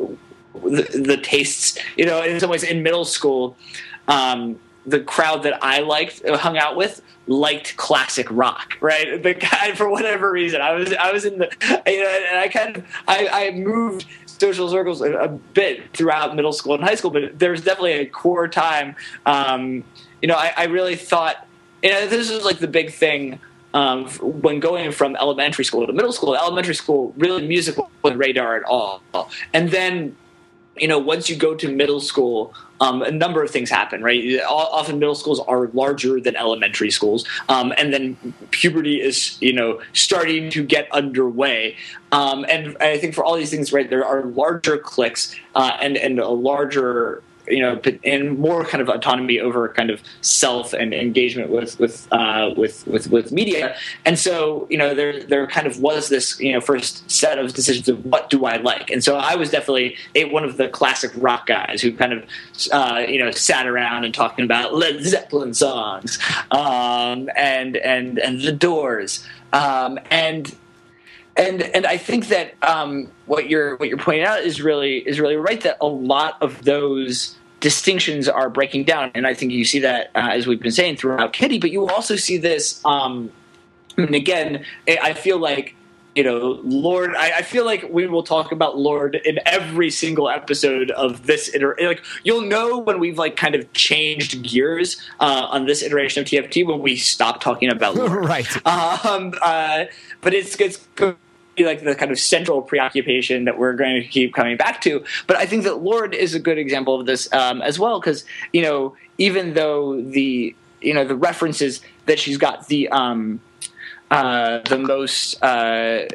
the, the tastes you know in some ways in middle school um, the crowd that I liked uh, hung out with liked classic rock, right? The guy for whatever reason, I was I was in the you know, and I kind of I, I moved social circles a, a, bit throughout middle school and high school, but there was definitely a core time. Um, you know, I, I really thought, you know, this is like the big thing. Um, when going from elementary school to middle school, elementary school really music wasn't radar at all, and then you know once you go to middle school um, a number of things happen, right? Often middle schools are larger than elementary schools, um, and then puberty is, you know, starting to get underway. Um, and I think for all these things, right, there are larger cliques uh, and and a larger you know, and more kind of autonomy over kind of self and engagement with with uh, with, with with media. And so, you know, there there kind of was this you know first set of decisions of what do I like. And so I was definitely a, one of the classic rock guys who kind of uh, you know sat around and talking about Led Zeppelin songs um, and and and the Doors. Um, and and and I think that um, what you're what you're pointing out is really is really right. That a lot of those distinctions are breaking down, and I think you see that uh, as we've been saying throughout Kitty. But you also see this. Um, and again, I feel like you know, Lorde, I, I, feel like we will talk about Lorde in every single episode of this. Iter- like you'll know when we've like kind of changed gears uh, on this iteration of TFT when we stop talking about Lorde, right. Um, uh, but it's it's like the kind of central preoccupation that we're going to keep coming back to. But I think that Lorde is a good example of this um, as well because you know even though the you know the references that she's got the um, uh, the most uh,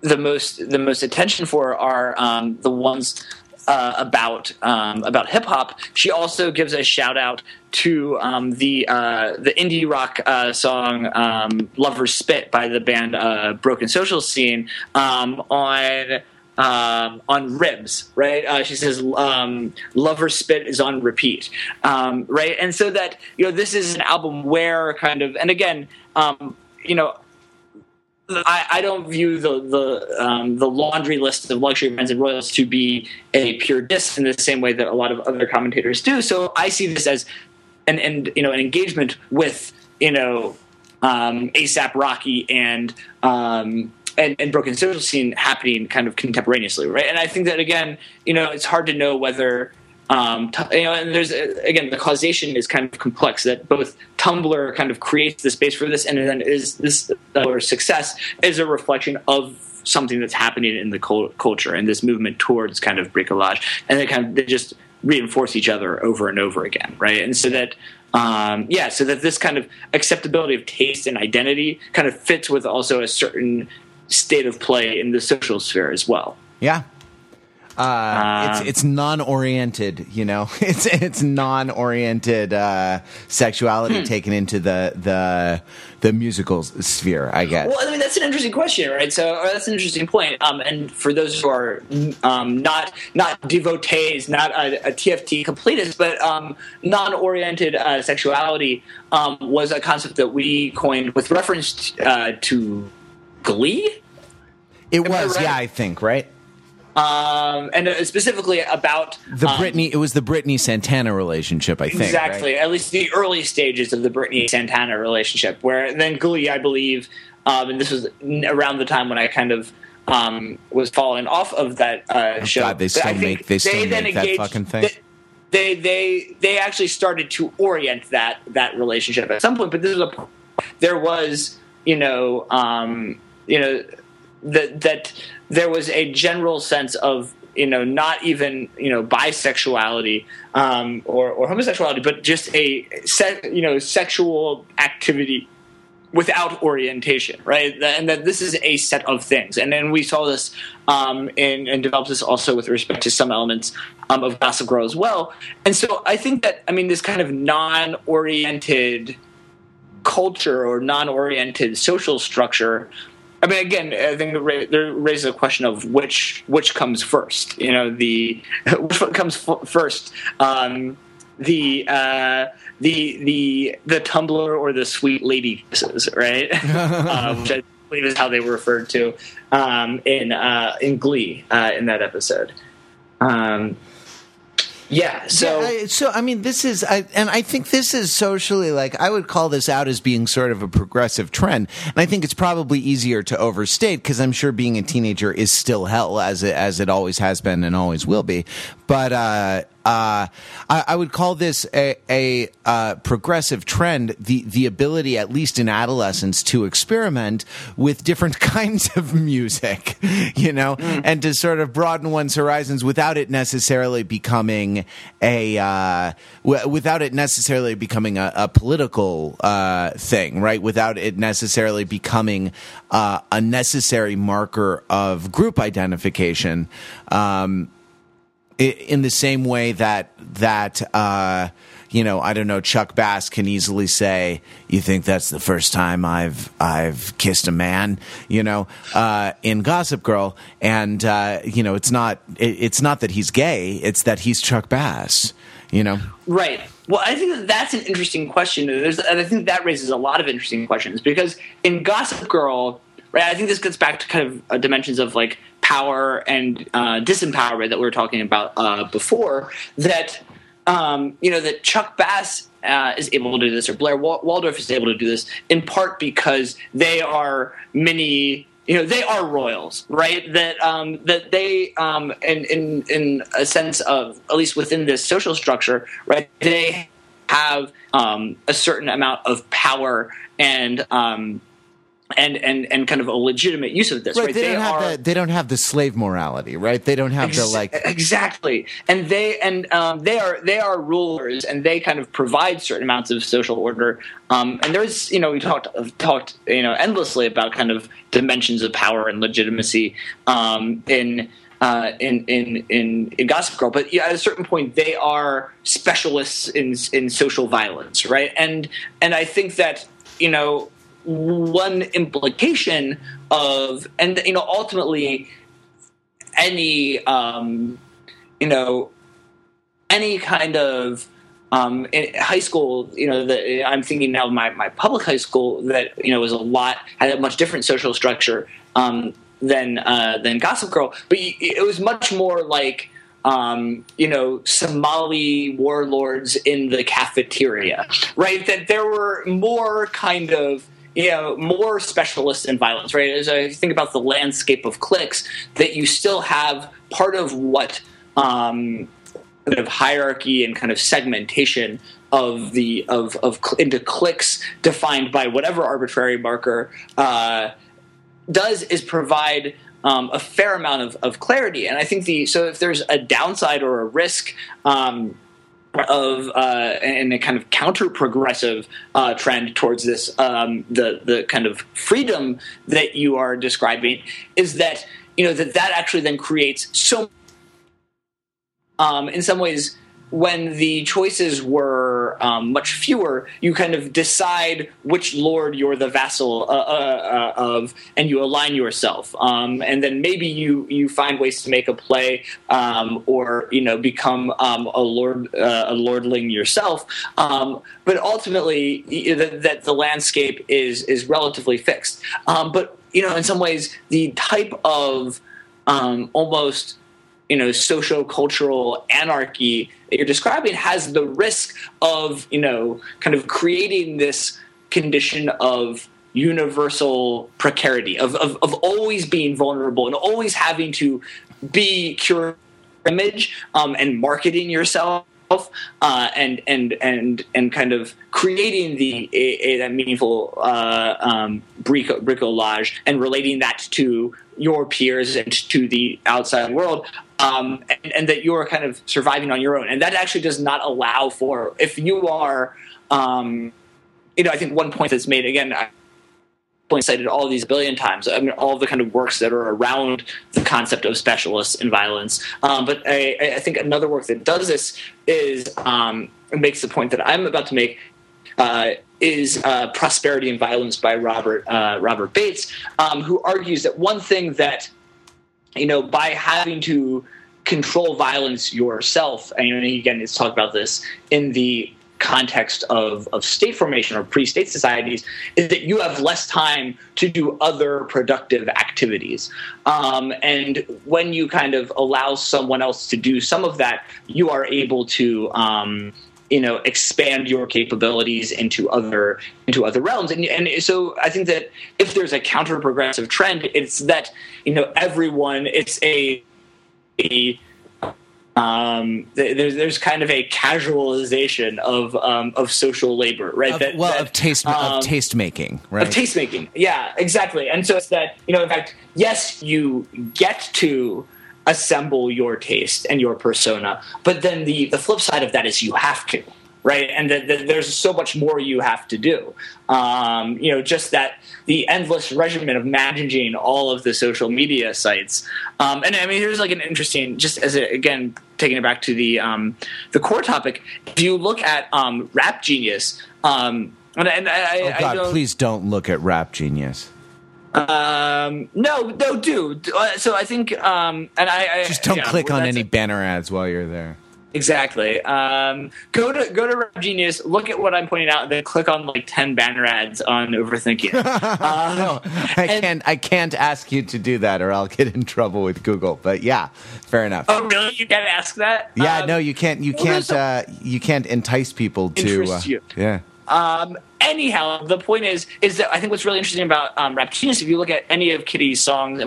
the most the most attention for are um, the ones uh, about um, about hip hop. She also gives a shout out to um, the uh, the indie rock uh, song um, "Lover's Spit" by the band uh, Broken Social Scene um, on. Um, on ribs, right? Uh, she says, um, "Lover Spit" is on repeat, right? And so that you know, this is an album where kind of, and again, you know, I, I, don't view the the um, the laundry list of luxury brands and royals to be a pure diss in the same way that a lot of other commentators do. So I see this as an and you know an engagement with you know um, ASAP Rocky and um, and, and Broken Social Scene happening kind of contemporaneously, right? And I think that again, you know, it's hard to know whether um, t- you know, and there's again the causation is kind of complex. That both Tumblr kind of creates the space for this, and then is this or success is a reflection of something that's happening in the culture and this movement towards kind of bricolage, and they kind of they just reinforce each other over and over again, right? And so that um, yeah, so that this kind of acceptability of taste and identity kind of fits with also a certain state of play in the social sphere as well. Yeah, uh, it's um, it's non-oriented, you know. It's it's non-oriented uh, sexuality hmm. taken into the the the musical sphere. I guess. Well, I mean that's an interesting question, right? So that's an interesting point. Um, and for those who are um, not not devotees, not a, a TFT completists, but um, non-oriented uh, sexuality um, was a concept that we coined with reference uh, to Glee. It Am was, I right? yeah, I think, right? Um, and uh, specifically about the um, Brittany. It was the Brittany Santana relationship, I think. Exactly, right? at least the early stages of the Britney Santana relationship, where then Glee, I believe, um, and this was around the time when I kind of um, was falling off of that uh, oh, show. God, they still make they still they make that fucking thing. They, they they actually started to orient that that relationship at some point, but this was a there was you know um, you know that that there was a general sense of you know not even you know bisexuality um, or, or homosexuality, but just a se- you know sexual activity without orientation, right? And that this is a set of things. And then we saw this um, in, and developed this also with respect to some elements um, of Gossip Girl as well. And so I think that, I mean, this kind of non oriented culture or non oriented social structure I mean, again, I think there raises a question of which which comes first. You know, the which comes f- first, um, the uh, the the the Tumblr or the sweet lady kisses, right? uh, which I believe is how they were referred to um, in uh, in Glee uh, in that episode. Um, yeah. So, yeah, so I mean, this is, I, and I think this is socially like I would call this out as being sort of a progressive trend, and I think it's probably easier to overstate because I'm sure being a teenager is still hell as it as it always has been and always will be. But uh, uh, I, I, would call this a, a uh, progressive trend. The the ability, at least in adolescence, to experiment with different kinds of music, you know, mm. and to sort of broaden one's horizons without it necessarily becoming a uh, w- without it necessarily becoming a, a political uh, thing, right? Without it necessarily becoming uh, a necessary marker of group identification. Um, in the same way that that uh, you know I don't know Chuck Bass can easily say you think that's the first time I've I've kissed a man you know uh, in Gossip Girl. And uh, you know it's not it, it's not that he's gay it's that he's Chuck Bass you know? Right. Well I think that that's an interesting question. There's, and I think that raises a lot of interesting questions because in Gossip Girl right I think this gets back to kind of uh, dimensions of like power and uh, disempowerment that we were talking about uh, before. That um, you know that Chuck Bass uh, is able to do this, or Blair Waldorf is able to do this, in part because they are many. You know they are royals, right? That um, that they, um, in, in in a sense of at least within this social structure, right? They have um, a certain amount of power and um, and and and kind of a legitimate use of this. Right, right? They, they, don't are, have the they don't have the slave morality, right? They don't have ex- the like exactly, and they and um, they are they are rulers, and they kind of provide certain amounts of social order. Um, and there's you know we talked talked you know endlessly about kind of dimensions of power and legitimacy um, in. Uh, in, in in in Gossip Girl, but yeah, at a certain point, they are specialists in in social violence, right? And and I think that you know one implication of, and you know, ultimately, any um, you know, any kind of um, in high school, you know, the, I'm thinking now my, my public high school that you know was a lot had a much different social structure um, than uh, than Gossip Girl, but it was much more like um, you know, Somali warlords in the cafeteria, right? That there were more kind of you know more specialists in violence right as i think about the landscape of cliques that you still have part of what um, kind of hierarchy and kind of segmentation of the of of into clicks defined by whatever arbitrary marker uh, does is provide um, a fair amount of, of clarity. And I think the so if there's a downside or a risk. Um, of uh, and a kind of counter progressive uh, trend towards this um, the the kind of freedom that you are describing is that you know that that actually then creates so um, in some ways when the choices were um, much fewer, you kind of decide which lord you're the vassal uh, uh, uh, of, and you align yourself. Um, and then maybe you you find ways to make a play, um, or you know become um, a lord uh, a lordling yourself. Um, but ultimately, that, that the landscape is is relatively fixed. Um, but you know, in some ways, the type of almost you know social cultural anarchy that you're describing has the risk of you know kind of creating this condition of universal precarity of, of, of always being vulnerable and always having to be curating image um, and marketing yourself uh, and and and and kind of creating the a, a, that meaningful uh, um, bricolage and relating that to your peers and to the outside world um, and, and, that you're kind of surviving on your own. And that actually does not allow for if you are, um, you know, I think one point that's made again. I cited all these billion times. I mean, all the kind of works that are around the concept of specialists in violence. Um, but I, I, think another work that does this is um, makes the point that I'm about to make. Uh, is uh, Prosperity and Violence by Robert uh, Robert Bates, um, who argues that one thing that you know, by having to control violence yourself, and again, it's talked about this in the context of, of state formation or pre-state societies is that you have less time to do other productive activities. Um, and when you kind of allow someone else to do some of that you are able to um, you know expand your capabilities into other into other realms and, and so i think that if there's a counter progressive trend it's that you know everyone it's a, a um, there's there's kind of a casualization of um, of social labor, right? Of, that, well, that, of taste um, of taste making, right? Of taste making, yeah, exactly. And so it's that you know, in fact, yes, you get to assemble your taste and your persona. But then the the flip side of that is you have to, right? And that the, there's so much more you have to do. Um, you know, just that the endless regimen of managing all of the social media sites. Um, and I mean, here's like an interesting, just as a, again taking it back to the um, the core topic. If you look at um, Rap Genius. Um, and, and I, oh God! I please don't look at Rap Genius. Um, no, no, do. Uh, so I think, um, and I, I just don't click on any banner ads while you're there. Exactly. Um, go to go to Rap Genius, look at what I'm pointing out, and then click on like ten banner ads on overthinking. uh, no, I and, can't. I can't ask you to do that, or I'll get in trouble with Google. But yeah, fair enough. Oh, really? You can't ask that? Yeah, um, no, you can't. You can't. Uh, you can't entice people to. Uh. Yeah. Um, anyhow, the point is, is that I think what's really interesting about um, Rap Genius, if you look at any of Kitty's songs,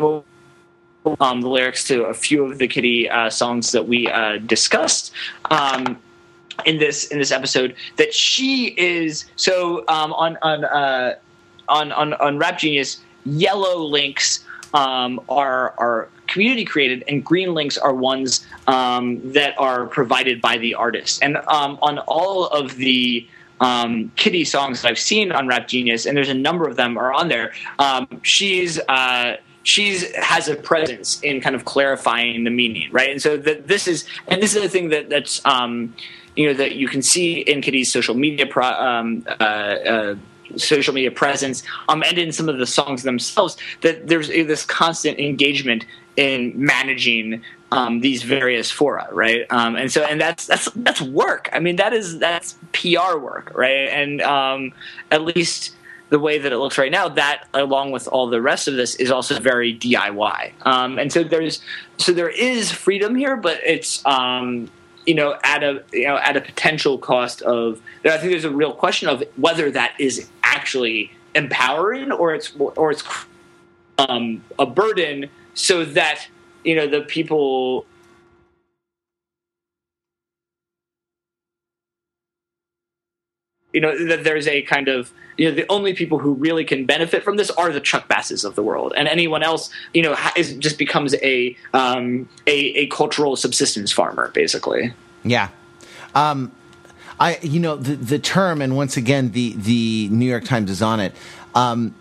um, the lyrics to a few of the Kitty uh, songs that we uh, discussed um, in this in this episode, that she is so um, on on, uh, on on on Rap Genius. Yellow links um, are are community created, and green links are ones um, that are provided by the artist. And um, on all of the um, Kitty songs that I've seen on Rap Genius, and there's a number of them are on there. Um, she's uh, she's has a presence in kind of clarifying the meaning, right? And so that this is, and this is the thing that that's um, you know that you can see in Kitty's social media pro, um, uh, uh, social media presence, um, and in some of the songs themselves, that there's this constant engagement in managing um, these various fora, right? Um, and so, and that's that's that's work. I mean, that is that's PR work, right? And um, at least the way that it looks right now, that along with all the rest of this is also very DIY. Um, and so there's so there is freedom here, but it's um, you know at a you know at a potential cost of. I think there's a real question of whether that is actually empowering or it's or it's um, a burden, so that you know the people you know that there's a kind of you know the only people who really can benefit from this are the Chuck Basses of the world, and anyone else you know is, just becomes a um, a, a cultural subsistence farmer basically. Yeah, um, I you know the the term, and once again the the New York Times is on it. Um,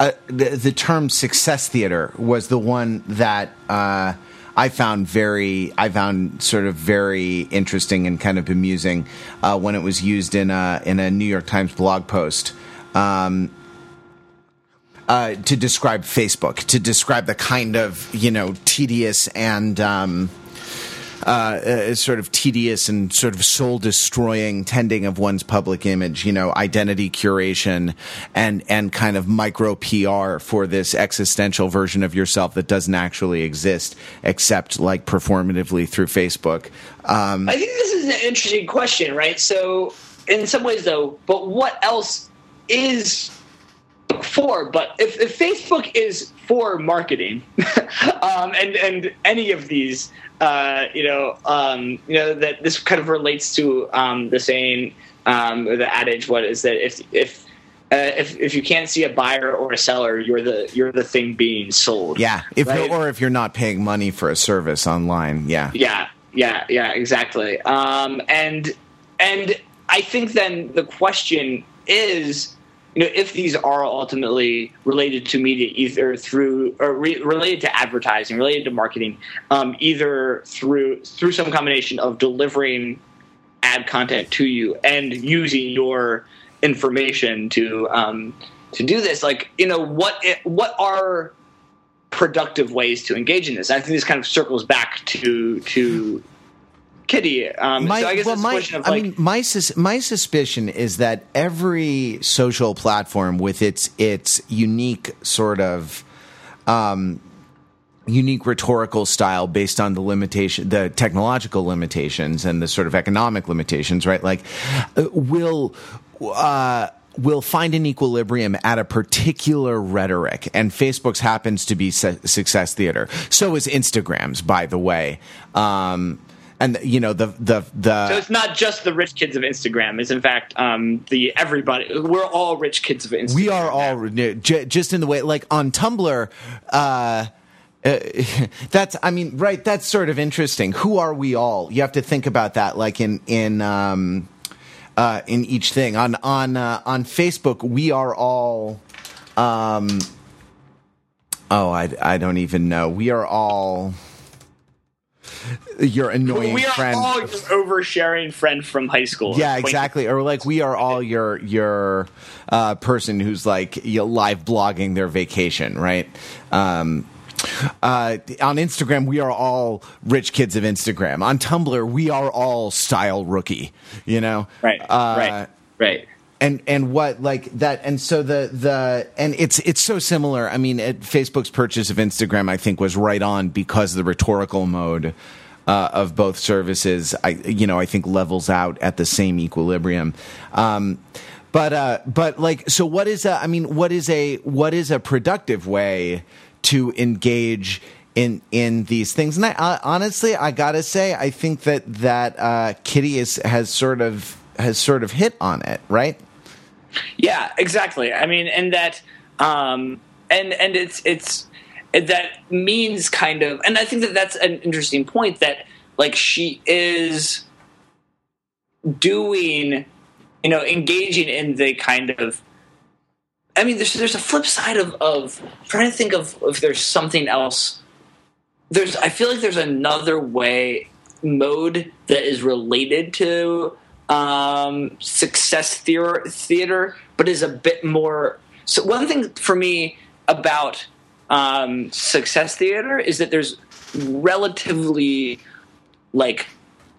uh, the, the term success theater was the one that uh, I found very, I found sort of very interesting and kind of amusing uh, when it was used in a in a New York Times blog post. Um, uh, to describe Facebook, to describe the kind of you know tedious and um, uh, uh, sort of tedious and sort of soul destroying tending of one's public image, you know, identity curation and, and kind of micro PR for this existential version of yourself that doesn't actually exist except like performatively through Facebook. Um, I think this is an interesting question, right? So, in some ways, though, but what else is for? But if, if Facebook is for marketing, um, and and any of these uh, you know, um, you know that this kind of relates to um, the saying, um, or the adage. What is that? If if uh, if if you can't see a buyer or a seller, you're the you're the thing being sold. Yeah, if right? or if you're not paying money for a service online. Yeah, yeah, yeah, yeah, exactly. Um, and and I think then the question is you know, if these are ultimately related to media, either through or re- related to advertising, related to marketing, um, either through through some combination of delivering ad content to you and using your information to um, to do this, like you know, what what are productive ways to engage in this? I think this kind of circles back to to Kitty. Um, my, so I guess well, my, like, I mean, my sus- my suspicion is that every social platform with its its unique sort of um, unique rhetorical style based on the limitation, the technological limitations and the sort of economic limitations, right? Like, uh, will. Uh, will find an equilibrium at a particular rhetoric, and Facebook's happens to be su- success theater. So is Instagram's, by the way. Um, and you know the the the. So it's not just the rich kids of Instagram. It's in fact um, the everybody. We're all rich kids of Instagram. We are all just in the way like on Tumblr. Uh, uh, that's I mean right that's sort of interesting. Who are we all? You have to think about that like in in um, uh, in each thing on on uh, on Facebook. We are all. Um, oh, I I don't even know. We are all your annoying we are friend. all your oversharing friend from high school. Yeah, exactly. Or like we are all your your uh, person who's like you know, live blogging their vacation, right? Um, uh, on Instagram, we are all rich kids of Instagram. On Tumblr, we are all style rookie. You know, right, uh, right, right and and what like that and so the the and it's it's so similar. I mean it, facebook's purchase of instagram i think was right on because the rhetorical mode uh, of both services. I you know i think levels out at the same equilibrium. Um, but uh, but like so what is a i mean what is a what is a productive way to engage in in these things? And i uh, honestly i gotta say i think that that uh, kitty is has sort of has sort of hit on it right yeah, exactly. I mean, and that, um, and and it's it's that means kind of, and I think that that's an interesting point that like she is doing, you know, engaging in the kind of. I mean, there's there's a flip side of of trying to think of if there's something else. There's I feel like there's another way mode that is related to um, success theater, theater, but is a bit more. So one thing for me about um, success theater is that there's relatively like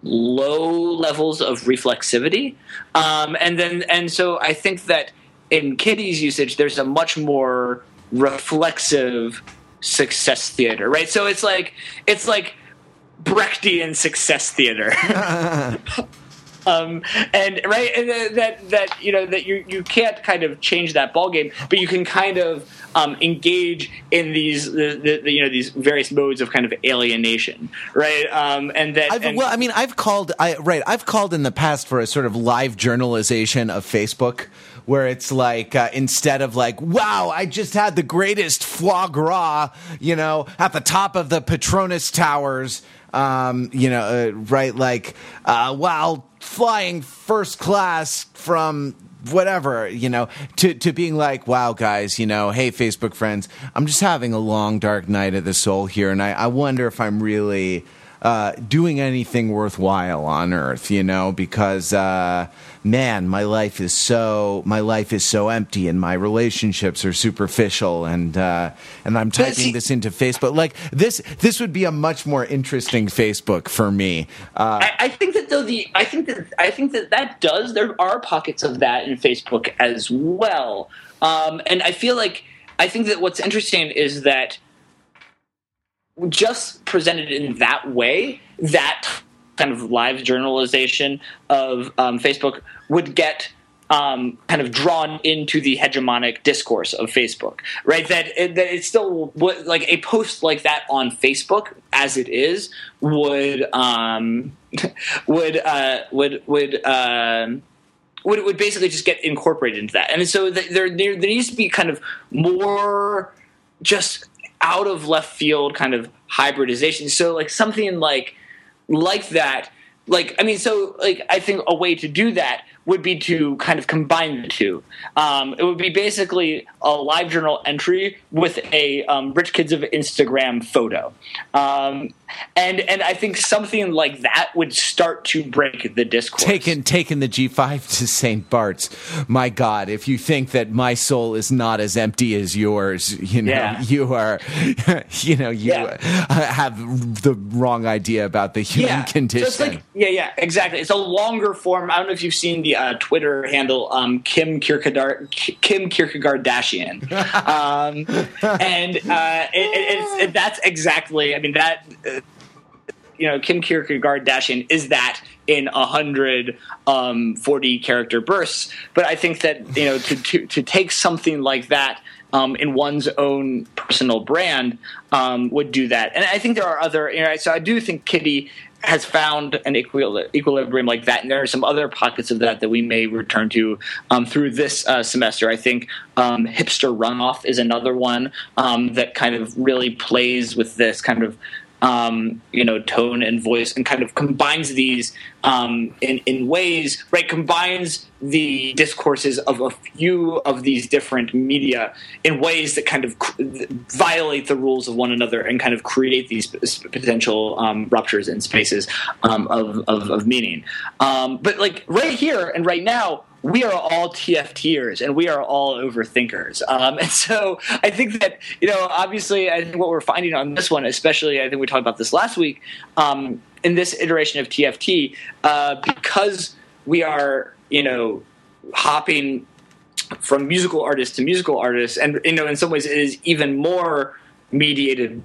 low levels of reflexivity, um, and then and so I think that in Kitty's usage, there's a much more reflexive success theater, right? So it's like it's like Brechtian success theater. um, and right, and that that you know that you you can't kind of change that ball game, but you can kind of um, engage in these the, the, the, you know these various modes of kind of alienation, right? Um, and that and, well, I mean, I've called, I, right, I've called in the past for a sort of live journalization of Facebook where it's like uh, instead of like, wow, I just had the greatest foie gras, you know, at the top of the Petronas Towers, um, you know, uh, right, like, uh, while flying first class from whatever, you know, to, to being like, wow, guys, you know, hey, Facebook friends, I'm just having a long, dark night of the soul here, and I, I wonder if I'm really uh, doing anything worthwhile on earth, you know, because uh, man, my life is so my life is so empty, and my relationships are superficial, and uh, and I'm typing see- this into Facebook. Like this, this would be a much more interesting Facebook for me. Uh, I, I think that though the I think that I think that that does there are pockets of that in Facebook as well, um, and I feel like I think that what's interesting is that just presented in that way, that kind of live journalization of um, Facebook would get um, kind of drawn into the hegemonic discourse of Facebook, right? That that it still like a post like that on Facebook as it is would um, would uh, would would. Um, would, would basically just get incorporated into that, and so th- there, there there needs to be kind of more just out of left field kind of hybridization. So like something like like that. Like I mean, so like I think a way to do that would be to kind of combine the two. Um, it would be basically a live journal entry with a um, rich kids of Instagram photo, um, and and I think something like that would start to break the discourse. taken taken the G5 to St. Bart's. My God, if you think that my soul is not as empty as yours, you know, Yeah. you are, you know, you Yeah. have the wrong idea about the human condition. So like, yeah, yeah, exactly. It's a longer form. I don't know if you've seen the uh, Twitter handle um, Kim Kierkegaard, Kim Kierkegaard Dashian, um, and uh, it, it, it's, it, that's exactly. I mean that. Uh, you know, Kim Kierkegaard is that in a um, character bursts. But I think that you know to to, to take something like that um, in one's own personal brand um, would do that. And I think there are other. You know, so I do think Kitty has found an equil- equilibrium like that, and there are some other pockets of that that we may return to um, through this uh, semester. I think um, hipster runoff is another one um, that kind of really plays with this kind of um, you know tone and voice and kind of combines these um, in in ways right combines the discourses of a few of these different media in ways that kind of violate the rules of one another and kind of create these potential um, ruptures in spaces um, of, of of meaning. Um, but like right here and right now we are all TFTers and we are all overthinkers. Um, and so I think that, you know, obviously, I think what we're finding on this one, especially, I think we talked about this last week, um, in this iteration of TFT, uh, because we are, you know, hopping from musical artist to musical artist, and, you know, in some ways it is even more mediated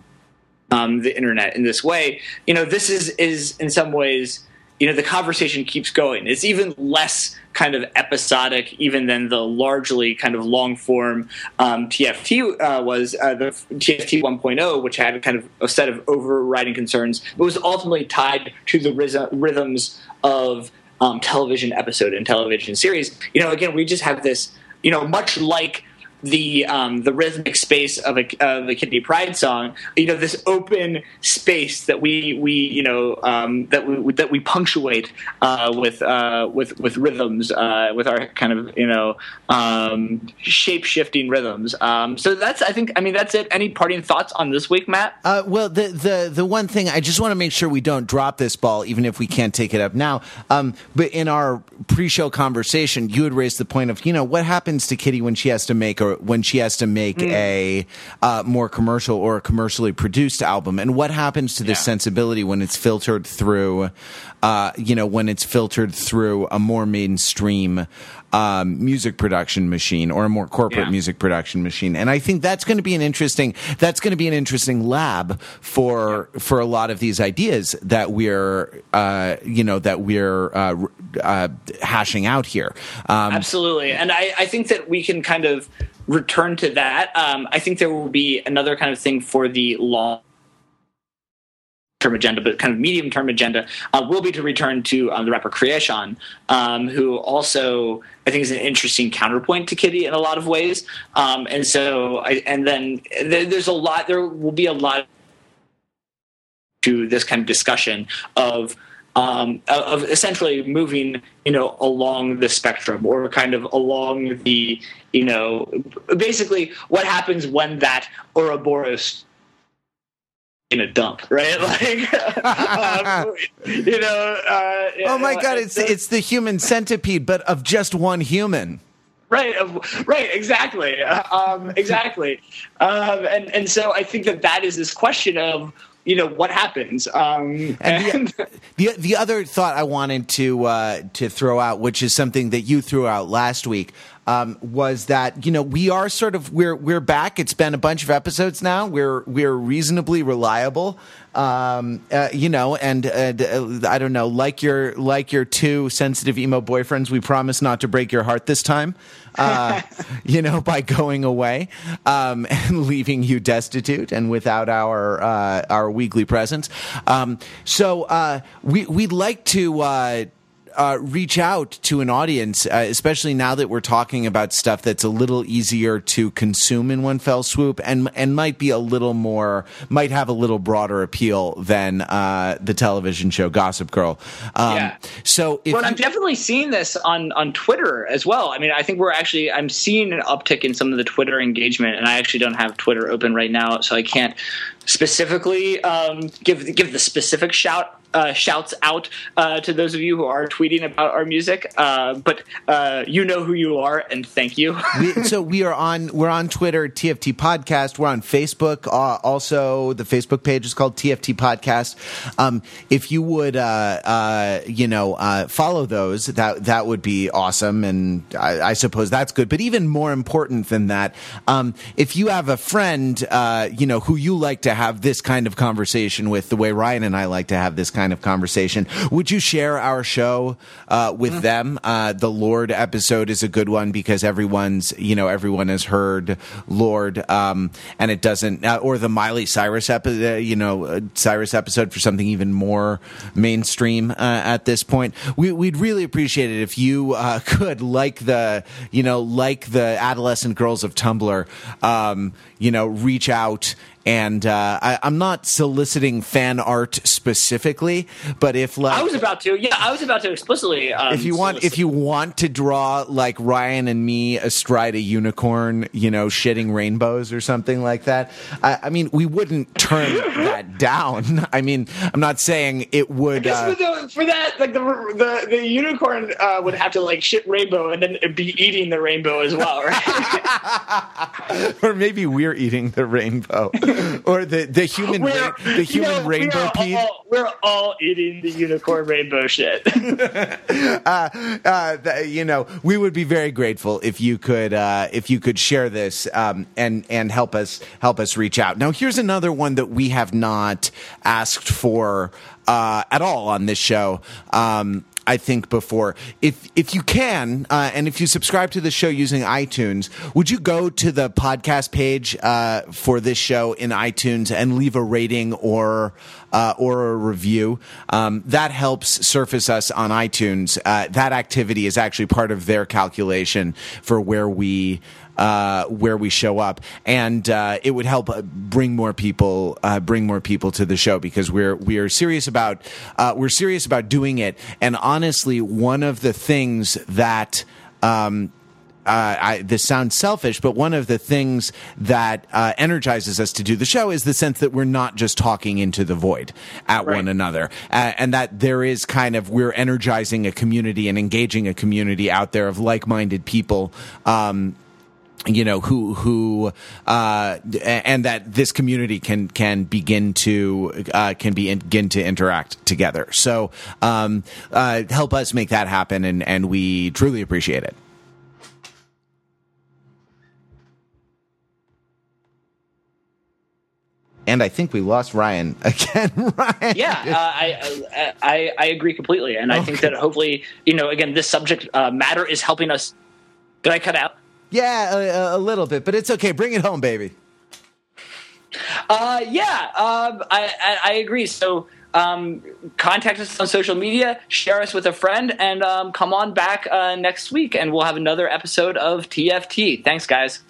um, the internet in this way. You know, this is, is in some ways, you know, the conversation keeps going. It's even less kind of episodic even than the largely kind of long form um, TFT uh, was uh, the TFT 1.0, which had kind of a set of overriding concerns, but was ultimately tied to the rhythm, rhythms of um, television episode and television series. You know, again, we just have this, you know, much like the um, the rhythmic space of a of the Kitty Pryde song, you know, this open space that we we you know um, that we that we punctuate uh, with uh, with with rhythms uh, with our kind of you know um, shape shifting rhythms. Um, so that's I think I mean that's it. Any parting thoughts on this week, Matt? Uh, well, the, the the one thing I just want to make sure we don't drop this ball, even if we can't take it up now. Um, but in our pre-show conversation, you had raised the point of you know what happens to Kitty when she has to make or when she has to make a uh, more commercial or a commercially produced album, and what happens to this Yeah. sensibility when it's filtered through, uh, you know, when it's filtered through a more mainstream. Um, music production machine or a more corporate Yeah. music production machine. And I think that's going to be an interesting that's going to be an interesting lab for for a lot of these ideas that we're uh, you know that we're uh, uh, hashing out here. Um, Absolutely. And I, I think that we can kind of return to that. Um, I think there will be another kind of thing for the long term agenda, but kind of medium term agenda uh, will be to return to um, the rapper Kreayshawn, um, who also I think is an interesting counterpoint to Kitty in a lot of ways. Um, and so, I, and then there, there's a lot. There will be a lot to this kind of discussion of um, of essentially moving, you know, along the spectrum or kind of along the, you know, basically what happens when that Ouroboros in a dump, right? Like, um, you know. Uh, oh my god, it's it's the human centipede, but of just one human. right of- right exactly Uh, um, exactly um, and and so i think that that is this question of you know what happens um, And the, the the other thought I wanted to uh, to throw out, which is something that you threw out last week, um, was that you know we are sort of we're we're back. It's been a bunch of episodes now. We're we're reasonably reliable. Um, uh, you know, and uh, I don't know, like your like your two sensitive emo boyfriends, we promise not to break your heart this time. Uh, you know, by going away um, and leaving you destitute and without our uh, our weekly presence. Um, so uh, we we'd like to. Uh, reach out to an audience, uh, especially now that we're talking about stuff that's a little easier to consume in one fell swoop, and and might be a little more, might have a little broader appeal than uh, the television show Gossip Girl. Um, Yeah. So if you- I'm definitely seeing this on on Twitter as well. I mean, I think we're actually I'm seeing an uptick in some of the Twitter engagement, and I actually don't have Twitter open right now, so I can't specifically um, give give the specific shout uh, shouts out uh, to those of you who are tweeting about our music. Uh, but uh, you know who you are, and thank you. we, so we are on we're on Twitter TFT Podcast. We're on Facebook. Uh, also, the Facebook page is called TFT Podcast. Um, if you would, uh, you know, follow those, that that would be awesome. And I, I suppose that's good. But even more important than that, um, if you have a friend, you know, who you like to have this kind of conversation with, the way Ryan and I like to have this kind of conversation, would you share our show uh, with them? Uh, the Lorde episode is a good one because everyone's, you know, everyone has heard Lorde, um, and it doesn't, uh, or the Miley Cyrus episode, uh, you know, uh, Cyrus episode for something even more mainstream uh, at this point. We, we'd really appreciate it if you uh, could, like the, you know, like the adolescent girls of Tumblr, um, you know, reach out and uh, I, I'm not soliciting fan art specifically, but if like I was about to, yeah, I was about to explicitly. Um, if you want if you want to draw like Ryan and me astride a unicorn, you know, shitting rainbows or something like that, I, I mean, we wouldn't turn that down. I mean, I'm not saying it would. I guess Uh, for, the, for that, like the the, the unicorn uh, would have to like shit rainbow and then be eating the rainbow as well, right? or maybe we're eating the rainbow, or the the human ra- the you human know, rainbow we all, we're all eating the unicorn rainbow shit. uh, th- you know, we would be very grateful if you could uh, if you could share this um, and and help us help us reach out. Now, here's another one that we have not asked for uh, at all on this show. Um, I think before, if if you can, uh, and if you subscribe to the show using iTunes, would you go to the podcast page uh, for this show in iTunes and leave a rating or uh, or a review? Um, that helps surface us on iTunes. Uh, that activity is actually part of their calculation for where we uh, where we show up, and uh, it would help uh, bring more people uh, bring more people to the show because we're we are serious about uh, we're serious about doing it. And honestly, one of the things that um, uh, I, this sounds selfish, but one of the things that uh, energizes us to do the show is the sense that we're not just talking into the void at Right. one another, uh, and that there is kind of we're energizing a community and engaging a community out there of like-minded people. Um, you know who who uh, and that this community can can begin to uh, can be in, begin to interact together so um, uh, help us make that happen and and we truly appreciate it and I think we lost Ryan again. Ryan, yeah, uh, I, uh, I, I agree completely, and okay. I think that hopefully, you know, again, this subject uh, matter is helping us. Did I cut out? Yeah, a, a, little bit, but it's okay. Bring it home, baby. Uh, yeah, um, I, I, I agree. So um, contact us on social media, share us with a friend, and um, come on back uh, next week, and we'll have another episode of TFT. Thanks, guys.